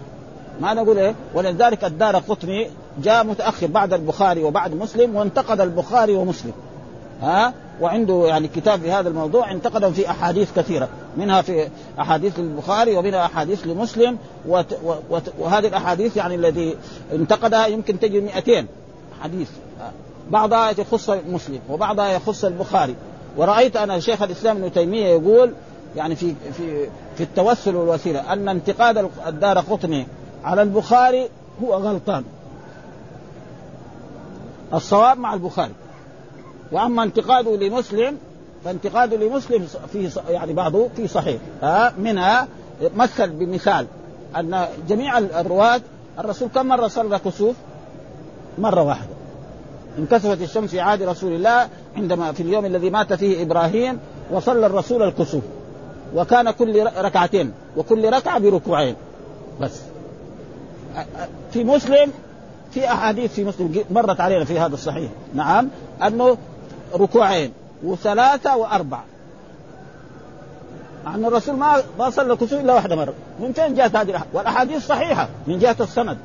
ما نقول إيه؟ ولذلك الدار قطني جاء متأخر بعد البخاري وبعد مسلم وانتقد البخاري ومسلم ها وعنده يعني كتاب في هذا الموضوع انتقد في أحاديث كثيرة منها في أحاديث البخاري ومنها أحاديث لمسلم وت وت وهذه الأحاديث يعني الذي انتقدها يمكن تجي 200 حديث. بعضها يخص مسلم وبعضها يخص البخاري. ورأيت أنا شيخ الإسلام ابن تيمية يقول يعني في في في التوسل والوسيلة أن انتقاد الدار قطني على البخاري هو غلطان. الصواب مع البخاري. وأما انتقاده لمسلم فانتقاده لمسلم في يعني بعضه في صحيح. ها منها مثل بمثال أن جميع الرواة الرسول كم مرة صلى كسوف؟ مرة واحدة. انكسفت الشمس في عهد رسول الله عندما في اليوم الذي مات فيه إبراهيم وصلى الرسول الكسوف. وكان كل ركعتين وكل ركعة بركوعين. بس. في مسلم في أحاديث في مسلم مرت علينا في هذا الصحيح. نعم. أنه ركوعين وثلاثة وأربعة. أن الرسول ما ما صلى الكسوف إلا واحدة مرة، من فين جاءت هذه الأحاديث؟ والأحاديث صحيحة من جهة السند.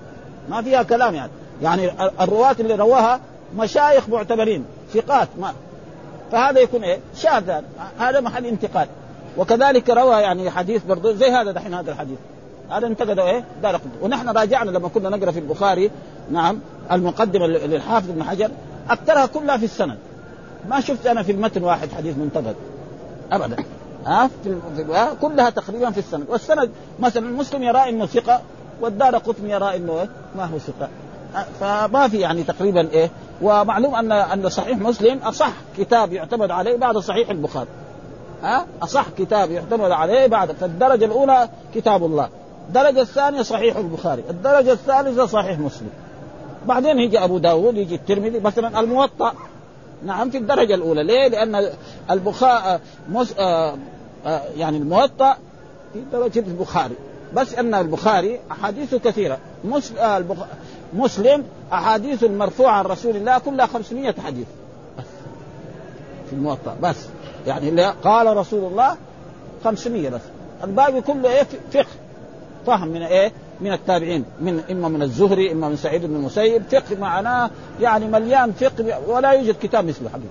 ما فيها كلام يعني، يعني الرواة اللي رواها مشايخ معتبرين ثقات ما فهذا يكون إيه؟ شاذ هذا محل انتقاد وكذلك روى يعني حديث برضو زي هذا دحين هذا الحديث. هذا انتقده إيه؟ دار ونحن راجعنا لما كنا نقرأ في البخاري نعم المقدمة للحافظ ابن حجر أكثرها كلها في السند. ما شفت أنا في المتن واحد حديث منتقد. ابدا. ها؟ في كلها تقريبا في السند. والسند مثلا مسلم يرى إنه ثقة والدار قطن يرى إنه إيه؟ ما هو ثقة. فما في يعني تقريبا إيه. ومعلوم ان أن صحيح مسلم أصح كتاب يعتمد عليه بعد صحيح البخاري. ها؟ أصح كتاب يعتمد عليه بعد. فالدرجة الأولى كتاب الله. الدرجة الثانية صحيح البخاري. الدرجة الثالثة صحيح مسلم. بعدين يجي أبو داود يجي الترمذي مثلا الموطأ. نعم في الدرجة الأولى. ليه؟ لأن البخاري مس... آه آه يعني الموطأ في درجة البخاري. بس أن البخاري أحاديثه كثيرة. مسلم آه البخ... مسلم أحاديث المرفوعه عن رسول الله كلها 500 حديث. في الموطأ بس. يعني اللي قال رسول الله 500 بس. الباقي كله إيه؟ فقه. فهم من إيه؟ من التابعين. من إما من الزهري إما من سعيد بن المسيب. فقه معناه يعني مليان فقه ولا يوجد كتاب مثله حبيبي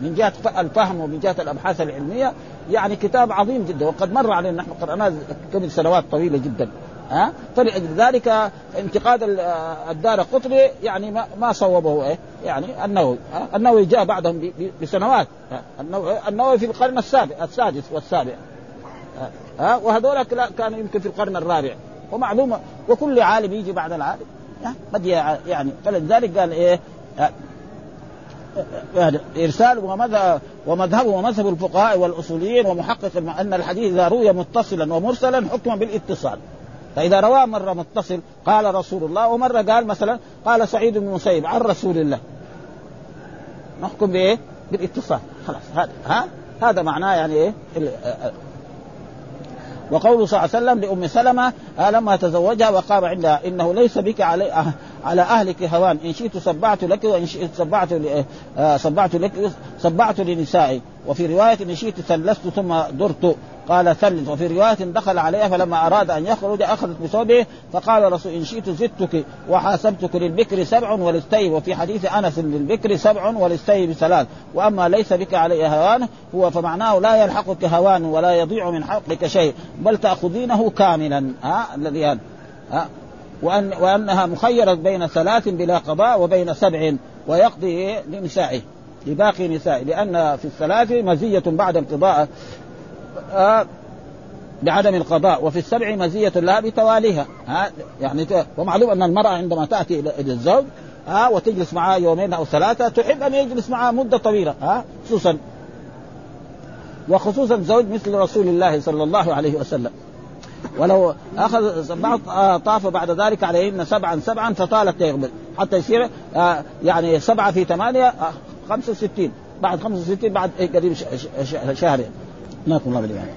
من جهة الفهم ومن جهة الأبحاث العلمية يعني كتاب عظيم جدا. وقد مر علينا نحن قرأناه قبل سنوات طويلة جدا. ها؟ فلأجل ذلك انتقاد الدار قطري يعني ما, ما صوبه إيه؟ يعني النووي النووي جاء بعدهم بسنوات النووي في القرن السابع السادس والسابع ها؟ وهذول كانوا يمكن في القرن الرابع. ومعلومه وكل عالم يجي بعد العالم قد يعني فلذلك قال إيه؟ إرسال ومذهب ومذهبه ومذهب الفقهاء والأصوليين ومحقق أن الحديث اذا روي متصلا ومرسلا حكم بالإتصال. فإذا رواه مرة متصل قال رسول الله ومرة قال مثلا قال سعيد بن المسيب عن رسول الله. نحكم بإيه؟ بالاتصال. خلاص هذا ها؟ هذا معناه يعني إيه؟ وقوله صلى الله عليه وسلم لأم سلمة لما تزوجها وقام عندها إنه ليس بك علي على أهلك هوان إن شئت سبعت لك وإن شئت سبعت سبعت لك سبعت لنسائي. وفي رواية إن شئت ثلثت ثم درت. قال ثلث وفي رواية دخل عليها فلما أراد أن يخرج أخذت بثوبه فقال رسول إن شئت زدتك وحاسبتك للبكر سبع وللثيب. وفي حديث أنس للبكر سبع وللثيب ثلاث. وأما ليس بك علي هوان هو فمعناه لا يلحقك هوان ولا يضيع من حقك شيء بل تأخذينه كاملا. ها الذي ها. وأن وأنها مخيرة بين ثلاث بلا قضاء وبين سبع ويقضي لنسائه لباقي نسائه لأن في الثلاث مزية بعد انقضاء آه بعدم القضاء وفي السبع مزية لها بتواليها. ها يعني ومعلوم أن المرأة عندما تأتي إلى الزوج ها وتجلس معه يومين أو ثلاثة تحب أن يجلس معها مدة طويلة ها خصوصا. وخصوصا زوج مثل رسول الله صلى الله عليه وسلم. ولو أخذ بعض طاف بعد ذلك عليهن سبعا سبعا فطالت يقبل حتى يصير آه يعني سبعة في ثمانية آه 65 بعد 65 بعد قريب شهر ناكم الله بالإيمان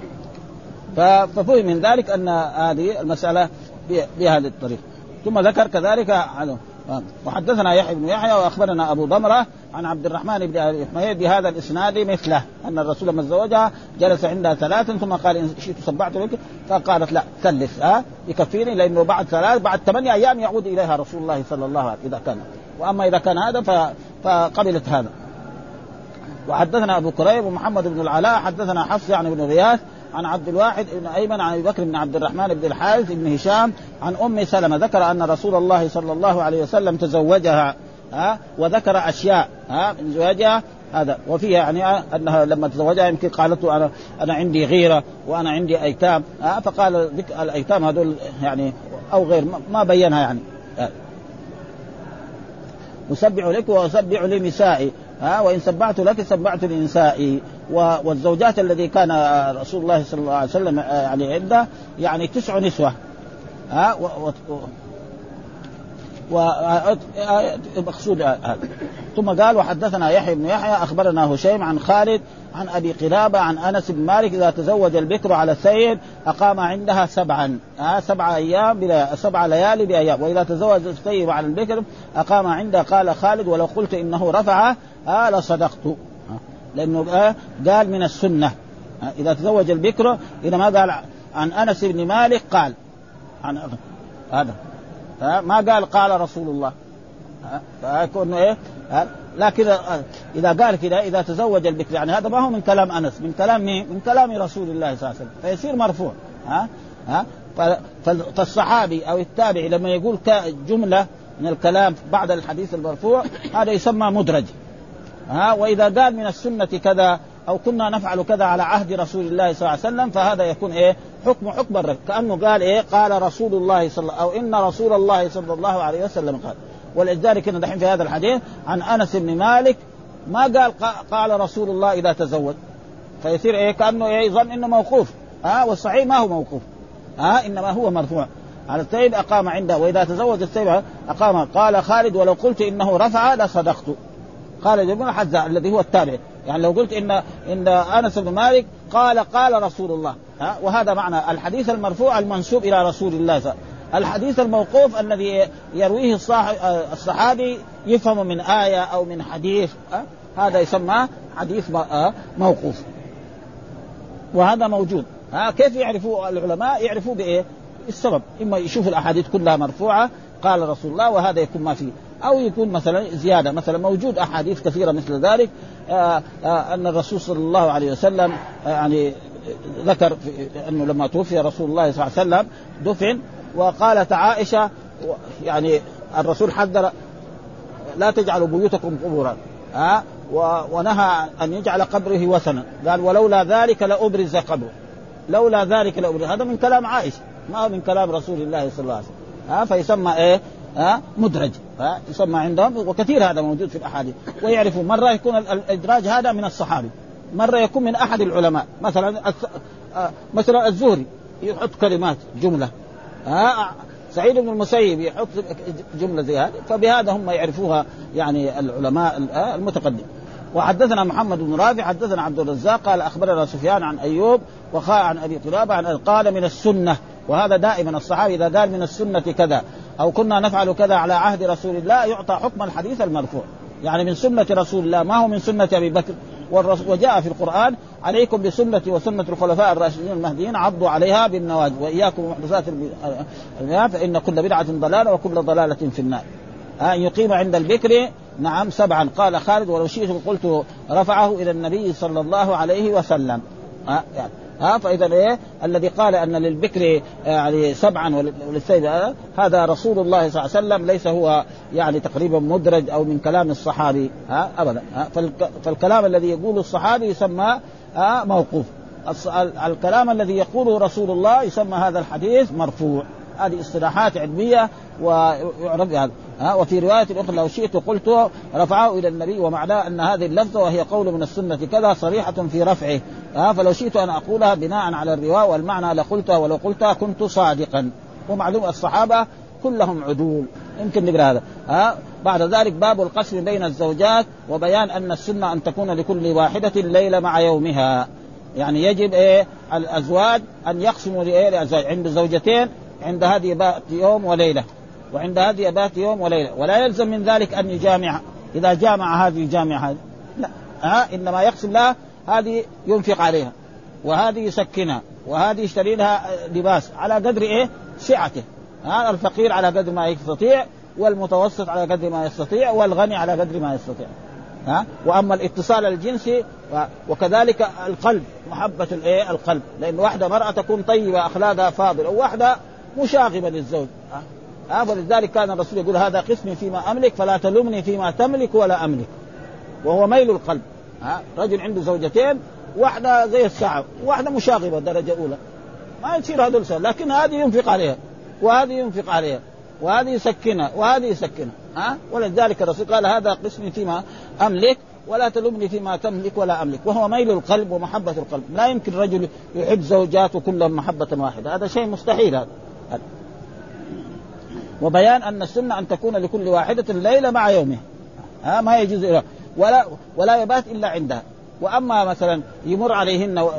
ففهم من ذلك أن هذه المسألة بهذه الطريقة ثم ذكر كذلك عنه وحدثنا يحيى بن يحيى وأخبرنا أبو ضمرة عن عبد الرحمن بن أبي حميد بهذا الإسناد مثله أن الرسول لما تزوجها جلس عندها ثلاثا ثم قال إن شئت سبعت لك فقالت لا ثلث ها يكفيني لأنه بعد ثلاث بعد ثمانية أيام يعود إليها رسول الله صلى الله عليه وسلم. إذا كان وأما إذا كان هذا فقبلت هذا. وحدثنا أبو كريب ومحمد بن العلاء حدثنا حفص يعني بن غياث عن عبد الواحد بن أيمن عن أبي بكر بن عبد الرحمن بن الحارث بن هشام عن أم سلمة ذكر أن رسول الله صلى الله عليه وسلم تزوجها ها وذكر أشياء ها من زواجها هذا. وفيها يعني أنها لما تزوجها يمكن قالت أنا أنا عندي غيرة وأنا عندي أيتام ها فقال الأيتام هذول يعني أو غير ما بينها يعني. أسبح لك وأسبح لنسائي ها وإن سبعت لك سبعت لنسائي. والزوجات الذي كان رسول الله صلى الله عليه وسلم يعني عنده يعني تسع نسوة. ها و... ومقصود هذا ثم قال وحدثنا يحيى بن يحيى أخبرنا هشيم عن خالد عن أبي قلابة عن أنس بن مالك إذا تزوج البكر على السيد أقام عندها سبعا. آه سبع أيام بلا سبع ليالي بأيام. وإذا تزوج السيد على البكر أقام عندها قال خالد ولو قلت إنه رفع آه لصدقت آه. لأنه آه قال من السنة. آه إذا تزوج البكر اذا ما قال عن أنس بن مالك قال. عن هذا. ما قال قال رسول الله. فيكون إيه؟ لكن إذا قال كذا إذا تزوج البكر يعني هذا ما هو من كلام أنس من كلام مين؟ من كلام رسول الله صلى الله عليه وسلم. فيصير مرفوع. ها ها فالصحابي أو التابعي لما يقول جملة من الكلام بعد الحديث المرفوع هذا يسمى مدرج. ها وإذا قال من السنة كذا أو كنا نفعل كذا على عهد رسول الله صلى الله عليه وسلم فهذا يكون إيه؟ حكم حكم الرد. كأنه قال إيه؟ قال رسول الله صلى أو إن رسول الله صلى الله عليه وسلم قال. ولذلك هنا دحين في هذا الحديث عن أنس بن مالك ما قال قال رسول الله إذا تزوج. فيصير إيه؟ كأنه إيه؟ يظن إنه موقوف. ها والصحيح ما هو موقوف. ها إنما هو مرفوع. على السيد أقام عنده وإذا تزوج السيد أقام. قال خالد ولو قلت إنه رفع لصدقت. قال ابن حزة الذي هو التابع. يعني لو قلت ان إن أنس بن مالك قال قال رسول الله. ها؟ وهذا معنى الحديث المرفوع المنسوب إلى رسول الله الحديث الموقوف الذي يرويه الصحابي يفهم من آية أو من حديث هذا يسمى حديث موقوف. وهذا موجود. ها؟ كيف يعرفوا العلماء؟ يعرفوا بإيه؟ السبب. إما يشوفوا الأحاديث كلها مرفوعة قال رسول الله وهذا يكون ما فيه. أو يكون مثلا زيادة مثلا موجود أحاديث كثيرة مثل ذلك آآ آآ أن الرسول صلى الله عليه وسلم يعني ذكر أنه لما توفي رسول الله صلى الله عليه وسلم دفن وقالت عائشة يعني الرسول حذر لا تجعلوا بيوتكم قبورا ها ونهى أن يجعل قبره وثنا. قال ولولا ذلك لأبرز قبره. لولا ذلك لأبرز هذا من كلام عائشة ما هو من كلام رسول الله صلى الله عليه وسلم ها فيسمى إيه؟ ها مدرج. ها يسمى عندهم وكثير هذا موجود في الأحاديث. ويعرفوا مرة يكون الإدراج هذا من الصحابي مرة يكون من أحد العلماء. مثلا مثلا الزهري يحط كلمات جملة. ها سعيد بن المسيب يحط جملة زي هذه فبهذا هم يعرفوها يعني العلماء المتقدم. وحدثنا محمد بن رافع حدثنا عبد الرزاق قال أخبرنا سفيان عن أيوب وخاء عن أبي قلابة عن قال من السنة. وهذا دائما الصحابي إذا قال من السنة كذا أو كنا نفعل كذا على عهد رسول الله يعطى حكم الحديث المرفوع. يعني من سنة رسول الله ما هو من سنة أبي بكر؟ وجاء في القرآن عليكم بسنتي وسنة الخلفاء الراشدين المهديين عضوا عليها بالنواجذ وإياكم ومحدثات فإن كل بدعة ضلالة وكل ضلالة في النار. أن يقيم عند البكر نعم سبعا. قال خالد ولو شئت قلت رفعه إلى النبي صلى الله عليه وسلم. ها فإذا إيه؟ الذي قال أن للبكر يعني سبعا وللسيد هذا رسول الله صلى الله عليه وسلم ليس هو يعني تقريبا مدرج أو من كلام الصحابي ها ابدا ها. فالكلام الذي يقوله الصحابي يسمى ها موقوف. الكلام الذي يقوله رسول الله يسمى هذا الحديث مرفوع. هذه اصطلاحات علمية ويعرف هذا ها وفي رواية أخرى لو شئت قلت رفعه إلى النبي ومعناه أن هذه اللفظة وهي قول من السنة كذا صريحة في رفعه. ها فلو شئت أن أقولها بناء على الرواية والمعنى لقلتها ولو قلتها كنت صادقا. ومعلوم الصحابة كلهم عدول. يمكن نقرأ هذا. ها بعد ذلك باب القسم بين الزوجات وبيان أن السنة أن تكون لكل واحدة ليله مع يومها. يعني يجب إيه الأزواج أن يقسموا لإيه عند زوجتين عند هذه يوم وليلة. وعند هذه يبات يوم وليلة. ولا يلزم من ذلك أن يجامع. إذا جامع هذه يجامع هذه. لا. ها؟ إنما يقسم لها هذه ينفق عليها. وهذه يسكنها. وهذه يشتري لها لباس. على قدر إيه؟ سعته ها؟ الفقير على قدر ما يستطيع والمتوسط على قدر ما يستطيع والغني على قدر ما يستطيع. ها؟ وأما الاتصال الجنسي وكذلك القلب. محبة الإيه؟ القلب. لأن واحدة مرأة تكون طيبة أخلاقها فاضلة. وواحده مشاغبة للزوج. ها فلذلك كان الرسول يقول هذا قسمي فيما أملك فلا تلومني فيما تملك ولا أملك. وهو ميل القلب. ها رجل عنده زوجتين واحدة زي الساعة واحدة مشاغبة درجة أولى. ما يصير هذول سهل لكن هذه ينفق عليها وهذه ينفق عليها وهذه يسكنها وهذه يسكنها. ها ولذلك الرسول قال هذا قسمي فيما أملك ولا تلومني فيما تملك ولا أملك. وهو ميل القلب ومحبة القلب. لا يمكن رجل يحب زوجاته كلهم محبة واحدة. هذا شيء مستحيل هذا. وبيان أن السنة أن تكون لكل واحدة ليلة مع يومه ها ما يجوز. ولا ولا يبات إلا عندها. وأما مثلا يمر عليهن و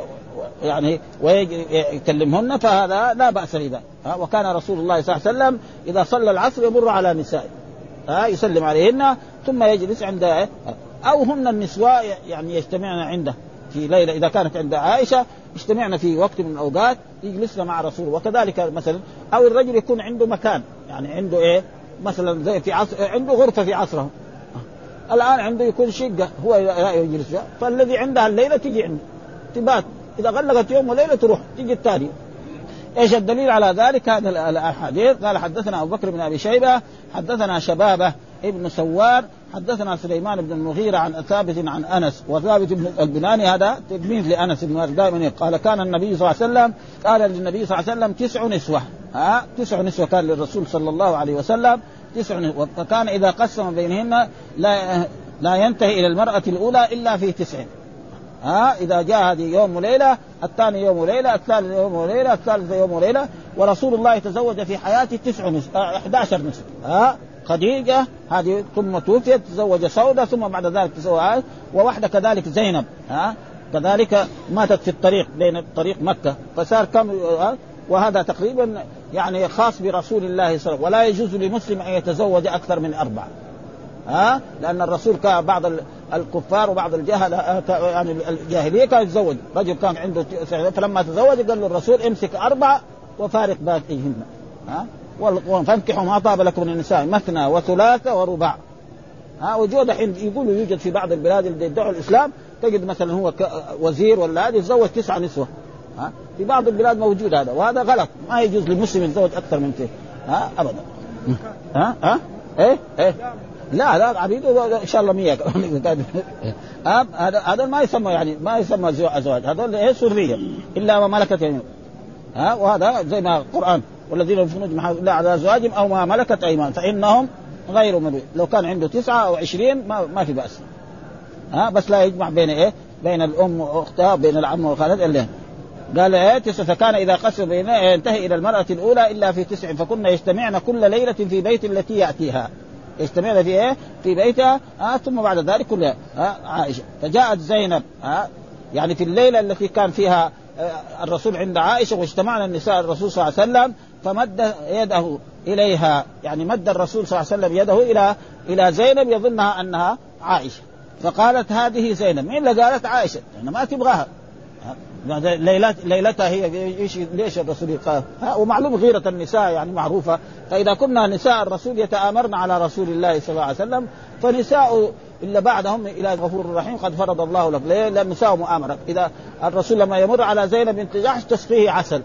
يعني ويكلمهن فهذا لا بأس بذلك وكان رسول الله صلى الله عليه وسلم إذا صلى العصر يمر على نسائه ها يسلم عليهن ثم يجلس عند أو هن النسوة يعني يجتمعن عنده في ليلة. إذا كانت عند عائشة يجتمعن في وقت من الأوقات يجلسن مع رسول. وكذلك مثلا أو الرجل يكون عنده مكان. يعني عنده إيه؟ مثلا زي في عصر عنده غرفة في عصره. الآن عنده يكون شقة هو يجلس فيها. فالذي عندها الليلة تجي عنده. تبات. إذا غلقت يوم وليلة تروح تجي الثاني إيش الدليل على ذلك؟ هذا الاحاديث قال حدثنا أبو بكر بن أبي شيبة حدثنا شبابة ابن سوار حدثنا سليمان بن المغيرة عن ثابت عن أنس وثابت بن البناني هذا تلميذ لأنس بن دائما قال كان النبي صلى الله عليه وسلم قال للنبي صلى الله عليه وسلم تسع نسوة. ها؟ تسع نسوة كان للرسول صلى الله عليه وسلم. تسع نسوة. فكان إذا قسم بينهن لا لا ينتهي إلى المرأة الأولى إلا في تسع. ها إذا جاء هذه يوم وليلة الثاني يوم وليلة الثالث يوم وليلة الثالث يوم وليلة ورسول الله تزوج في حياته تسع نسوة 11 نسوة ها خديجة هذه ثم توفيت تزوج سودة ثم بعد ذلك تزوج وواحدة كذلك زينب ها كذلك ماتت في الطريق بين طريق مكة فصار كم وهذا تقريبا يعني خاص برسول الله صلى الله عليه وسلم ولا يجوز لمسلم أن يتزوج أكثر من أربعة. ها؟ لأن الرسول كان بعض الكفار وبعض الجهل يعني الجاهلية كان يتزوج. رجل كان عنده فلما تزوج قال له الرسول امسك أربعة وفارق باقيهن ها؟ فانكحوا ما طاب لكم من النساء مثنى وثلاثة ورباع. ها؟ وجود الحين يقولوا يوجد في بعض البلاد اللي يدعوا الإسلام تجد مثلا هو وزير ولا هذا يتزوج تسعة نسوة. ها؟ في بعض البلاد موجود هذا وهذا غلط. ما يجوز للمسلم يتزوج أكثر من كذا ها؟ ابدا. ها؟ ها؟ إيه؟ إيه؟ لا لا عبيد إن شاء الله 100 *laughs* هذا هذا ما يسمى يعني ما يسمى زواج هذول إيه سرية إلا ما ملكت ها وهذا زي ما القرآن. والذين في فروجهم لا على أزواجهم أو ما ملكت ايمان فإنهم غير مبين لو كان عنده تسعة أو عشرين ما, ما في بأس. ها بس لا يجمع بين إيه؟ بين الأم وأختها بين العم وخالد إلا. قال إيه؟ تسع فكان إذا قسم بينه ينتهي إلى المرأة الأولى إلا في تسع فكنا يجتمعن كل ليلة في بيت التي يأتيها. يجتمعن في إيه؟ في بيتها آه ثم بعد ذلك كلها آه عائشة. فجاءت زينب آه يعني في الليلة التي كان فيها آه الرسول عند عائشة واجتمعنا النساء الرسول صلى الله عليه وسلم فمد يده إليها يعني مد الرسول صلى الله عليه وسلم يده إلى إلى زينب يظنها أنها عائشة. فقالت هذه زينب. مين اللي قالت عائشة؟ يعني ما تبغاها. ليلت ليلتها هي إيش ليش الرسول قال؟ ومعلوم غيرة النساء يعني معروفة. فإذا كنا نساء الرسول يتآمرن على رسول الله صلى الله عليه وسلم فنساء إلا بعدهم إلى غفور رحيم قد فرض الله لك. ليه؟ لأن النساء مؤامرة. إذا الرسول لما يمر على زينب بنت جحش تسقيه عسل.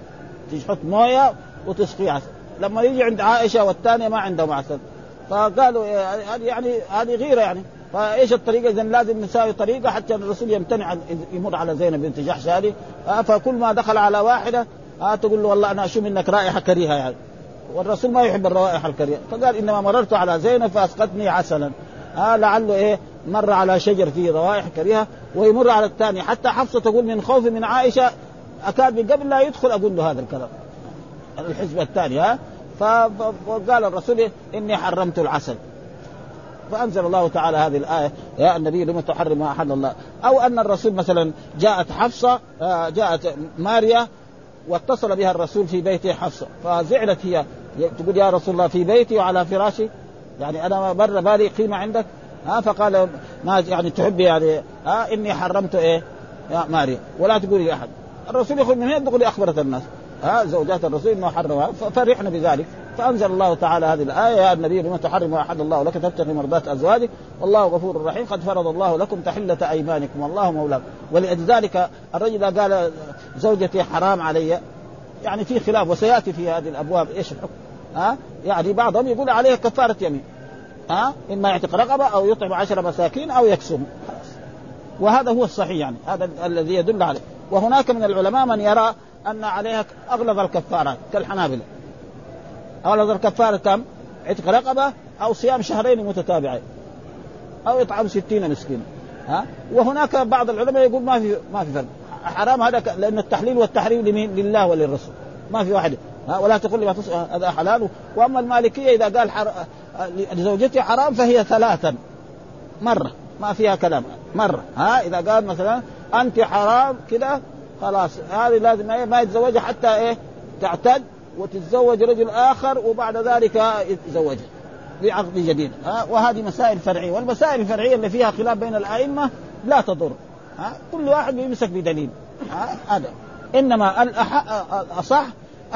تحط موية وتسقيه عسل. لما يجي عند عائشة والثانية ما عندهم عسل. فقالوا يعني هذه غيرة يعني. فايش الطريقة؟ اذا لازم نساوي طريقة حتى الرسول يمتنع يمر على زينب بنت جحش هذه. آه فكل ما دخل على واحدة آه تقول له والله أنا أشوف منك رائحة كريهة يعني والرسول ما يحب الروائح الكريهة. فقال إنما مررت على زينب فاسقتني عسلا. آه لعله إيه؟ مر على شجر فيه روائح كريهة ويمر على الثاني حتى حفصة تقول من خوفي من عائشة أكاد من قبل لا يدخل أقول له هذا الكلام. الحزب الثاني ها؟ فقال الرسول إني حرمت العسل. فأنزل الله تعالى هذه الآية يا النبي لم تحرم ما أحل الله. أو أن الرسول مثلا جاءت حفصة جاءت ماريا واتصل بها الرسول في بيته حفصة فزعلت هي. تقول يا رسول الله في بيتي وعلى فراشي؟ يعني أنا بر بالي قيمة عندك؟ ها فقال ما يعني تحبي يعني ها إني حرمت إيه؟ يا ماريا. ولا تقولي لاحد الرسول يقول من هنا تقول أخبرت الناس. ها زوجات الرسول إنه حرمها ففرحنا بذلك. فأنزل الله تعالى هذه الآية يا النبي لما تحرم ما أحد الله لك تبتغي مرضات أزواجك. والله غفور رحيم. قد فرض الله لكم تحلة أيمانكم. والله مولاكم. ولذلك الرجل قال زوجتي حرام علي يعني في خلاف وسيأتي في هذه الأبواب إيش الحكم؟ ها؟ يعني بعضهم يقول عليه كفارة يمين. ها؟ إما يعتق رقبة أو يطعم عشر مساكين أو يكسم وهذا هو الصحيح يعني. هذا الذي يدل عليه. وهناك من العلماء من يرى أن عليها أغلظ الكفارات كالحنابلة. اغلظ الكفاره كم؟ عتق رقبة أو صيام شهرين متتابعين. أو اطعام ستين مسكينا. ها؟ وهناك بعض العلماء يقول ما في ما في فرق. حرام هذا لأن التحليل والتحريم لمين؟ لله وللرسول. ما في واحد. ها؟ ولا تقول لي ما هذا حلال. وأما المالكية إذا قال حر... لزوجتي حرام فهي ثلاثا. مرة. ما فيها كلام. مرة. ها؟ إذا قال مثلا أنت حرام كذا خلاص. هذه لازم ما يتزوجها حتى إيه؟ تعتد. وتتزوج رجل آخر وبعد ذلك يتزوجها بعقد جديد. ها؟ وهذه مسائل فرعية. والمسائل الفرعية اللي فيها خلاف بين الأئمة لا تضر. ها؟ كل واحد يمسك بدليل. هذا. إنما الأصح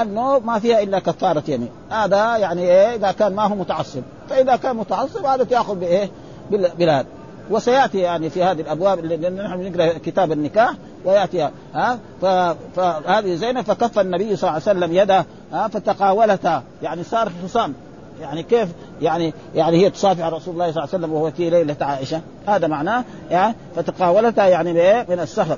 أنه ما فيها إلا كفارة يمين. هذا يعني إيه؟ إذا كان ما هو متعصب. فإذا كان متعصب هذا تأخذ بإيه؟ بالهذا. وسيأتي يعني في هذه الأبواب لأن نحن نقرا كتاب النكاح وياتي ها؟ فهذه زينب فكف النبي صلى الله عليه وسلم يده ها فتقاولتا. يعني صار خصام يعني كيف؟ يعني يعني هي تصافح رسول الله صلى الله عليه وسلم وهو في ليلة عائشة. هذا معناه يعني فتقاولتا يعني من السخط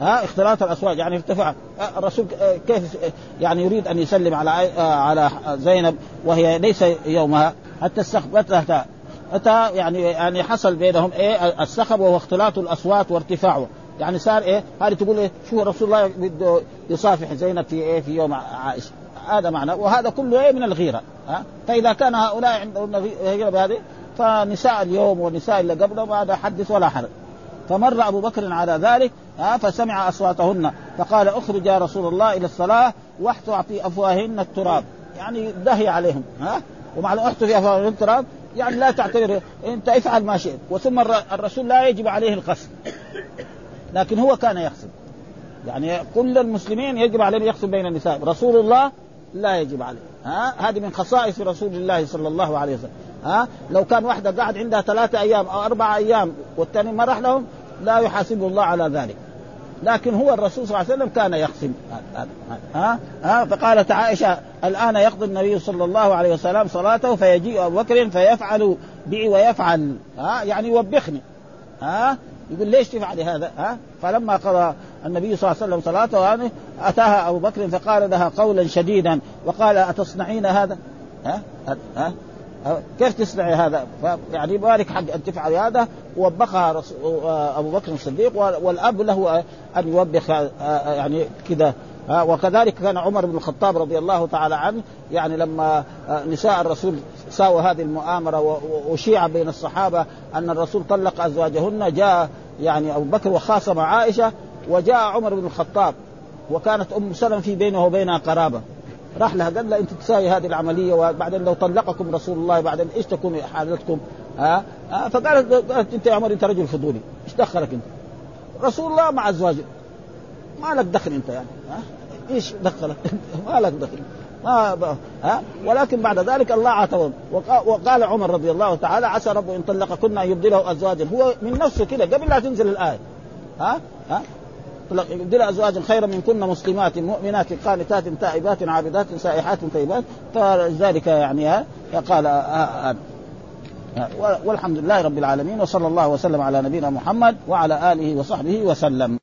ها اختلاط الاصوات يعني ارتفع الرسول كيف يعني يريد أن يسلم على على زينب وهي ليس يومها حتى استخبتها. اتى يعني يعني حصل بينهم إيه؟ السخب وهو اختلاط الاصوات وارتفاعه. يعني صار إيه؟ هذه تقول إيه؟ شو رسول الله بده يصافح زينب في إيه؟ في يوم عائشة. هذا معنى. وهذا كله إيه؟ من الغيرة. ها؟ فإذا كان هؤلاء عندهم غيره بهذه فنساء اليوم والنساء اللي قبلهم هذا حدث ولا حرج. فمر أبو بكر على ذلك ها؟ فسمع أصواتهن. فقال أخرج يا رسول الله إلى الصلاة واحتوا في أفواههن التراب. يعني دهي عليهم ها؟ ومع احتوا في أفواههن التراب يعني لا تعتبر أنت افعل ما شئت. وثم الرسول لا يجب عليه القصد. لكن هو كان يقصد يعني كل المسلمين يجب عليهم يقصد بين النساء. رسول الله لا يجب عليه. ها؟ هذه من خصائص رسول الله صلى الله عليه وسلم. ها؟ لو كان واحدة قاعد عندها ثلاثة أيام أو أربع أيام والثاني ما راح لهم لا يحاسبه الله على ذلك. لكن هو الرسول صلى الله عليه وسلم كان يقسم ها؟ ها؟ فقالت عائشة الآن يقضي النبي صلى الله عليه وسلم صلاته فيجيء أبو بكر فيفعل بي ويفعل. ها؟ يعني يوبخني. ها؟ يقول ليش تفعل هذا ها؟ فلما قضى النبي صلى الله عليه وسلم صلاته أتاها أبو بكر فقال لها قولا شديدا وقال أتصنعين هذا؟ ها؟ ها؟ كيف تصنعي هذا؟ يعني بارك حق أن تفعل هذا. ووبخها أبو بكر الصديق والأب له أن يوبخ يعني كذا. وكذلك كان عمر بن الخطاب رضي الله تعالى عنه يعني لما نساء الرسول ساووا هذه المؤامرة وشيع بين الصحابة أن الرسول طلق أزواجهن جاء يعني أبو بكر وخاصم عائشة وجاء عمر بن الخطاب وكانت أم سلم في بينه وبينها قرابة راح لها قال لها أنت تساوي هذه العملية وبعدين لو طلقكم رسول الله بعدين إيش تكون حالتكم؟ ها آه فقالت قالت أنت يا عمر أنت رجل فضولي إيش دخلك أنت؟ رسول الله مع أزواجه ما لك دخل انت يعني ها؟ إيش دخلك *laughs* ما لك دخل. ما ها؟ ولكن بعد ذلك الله عاتبهم وقال عمر رضي الله تعالى عسى ربه إن طلقكن أن يبدله أزواجا. هو من نفسه كذا قبل لا تنزل الآية. ها؟ ها؟ يبدل أزواجا خيرا من كن مسلمات مؤمنات قانتات تائبات عابدات سائحات طيبات. فلذلك يعني قال والحمد لله رب العالمين وصلى الله وسلم على نبينا محمد وعلى آله وصحبه وسلم.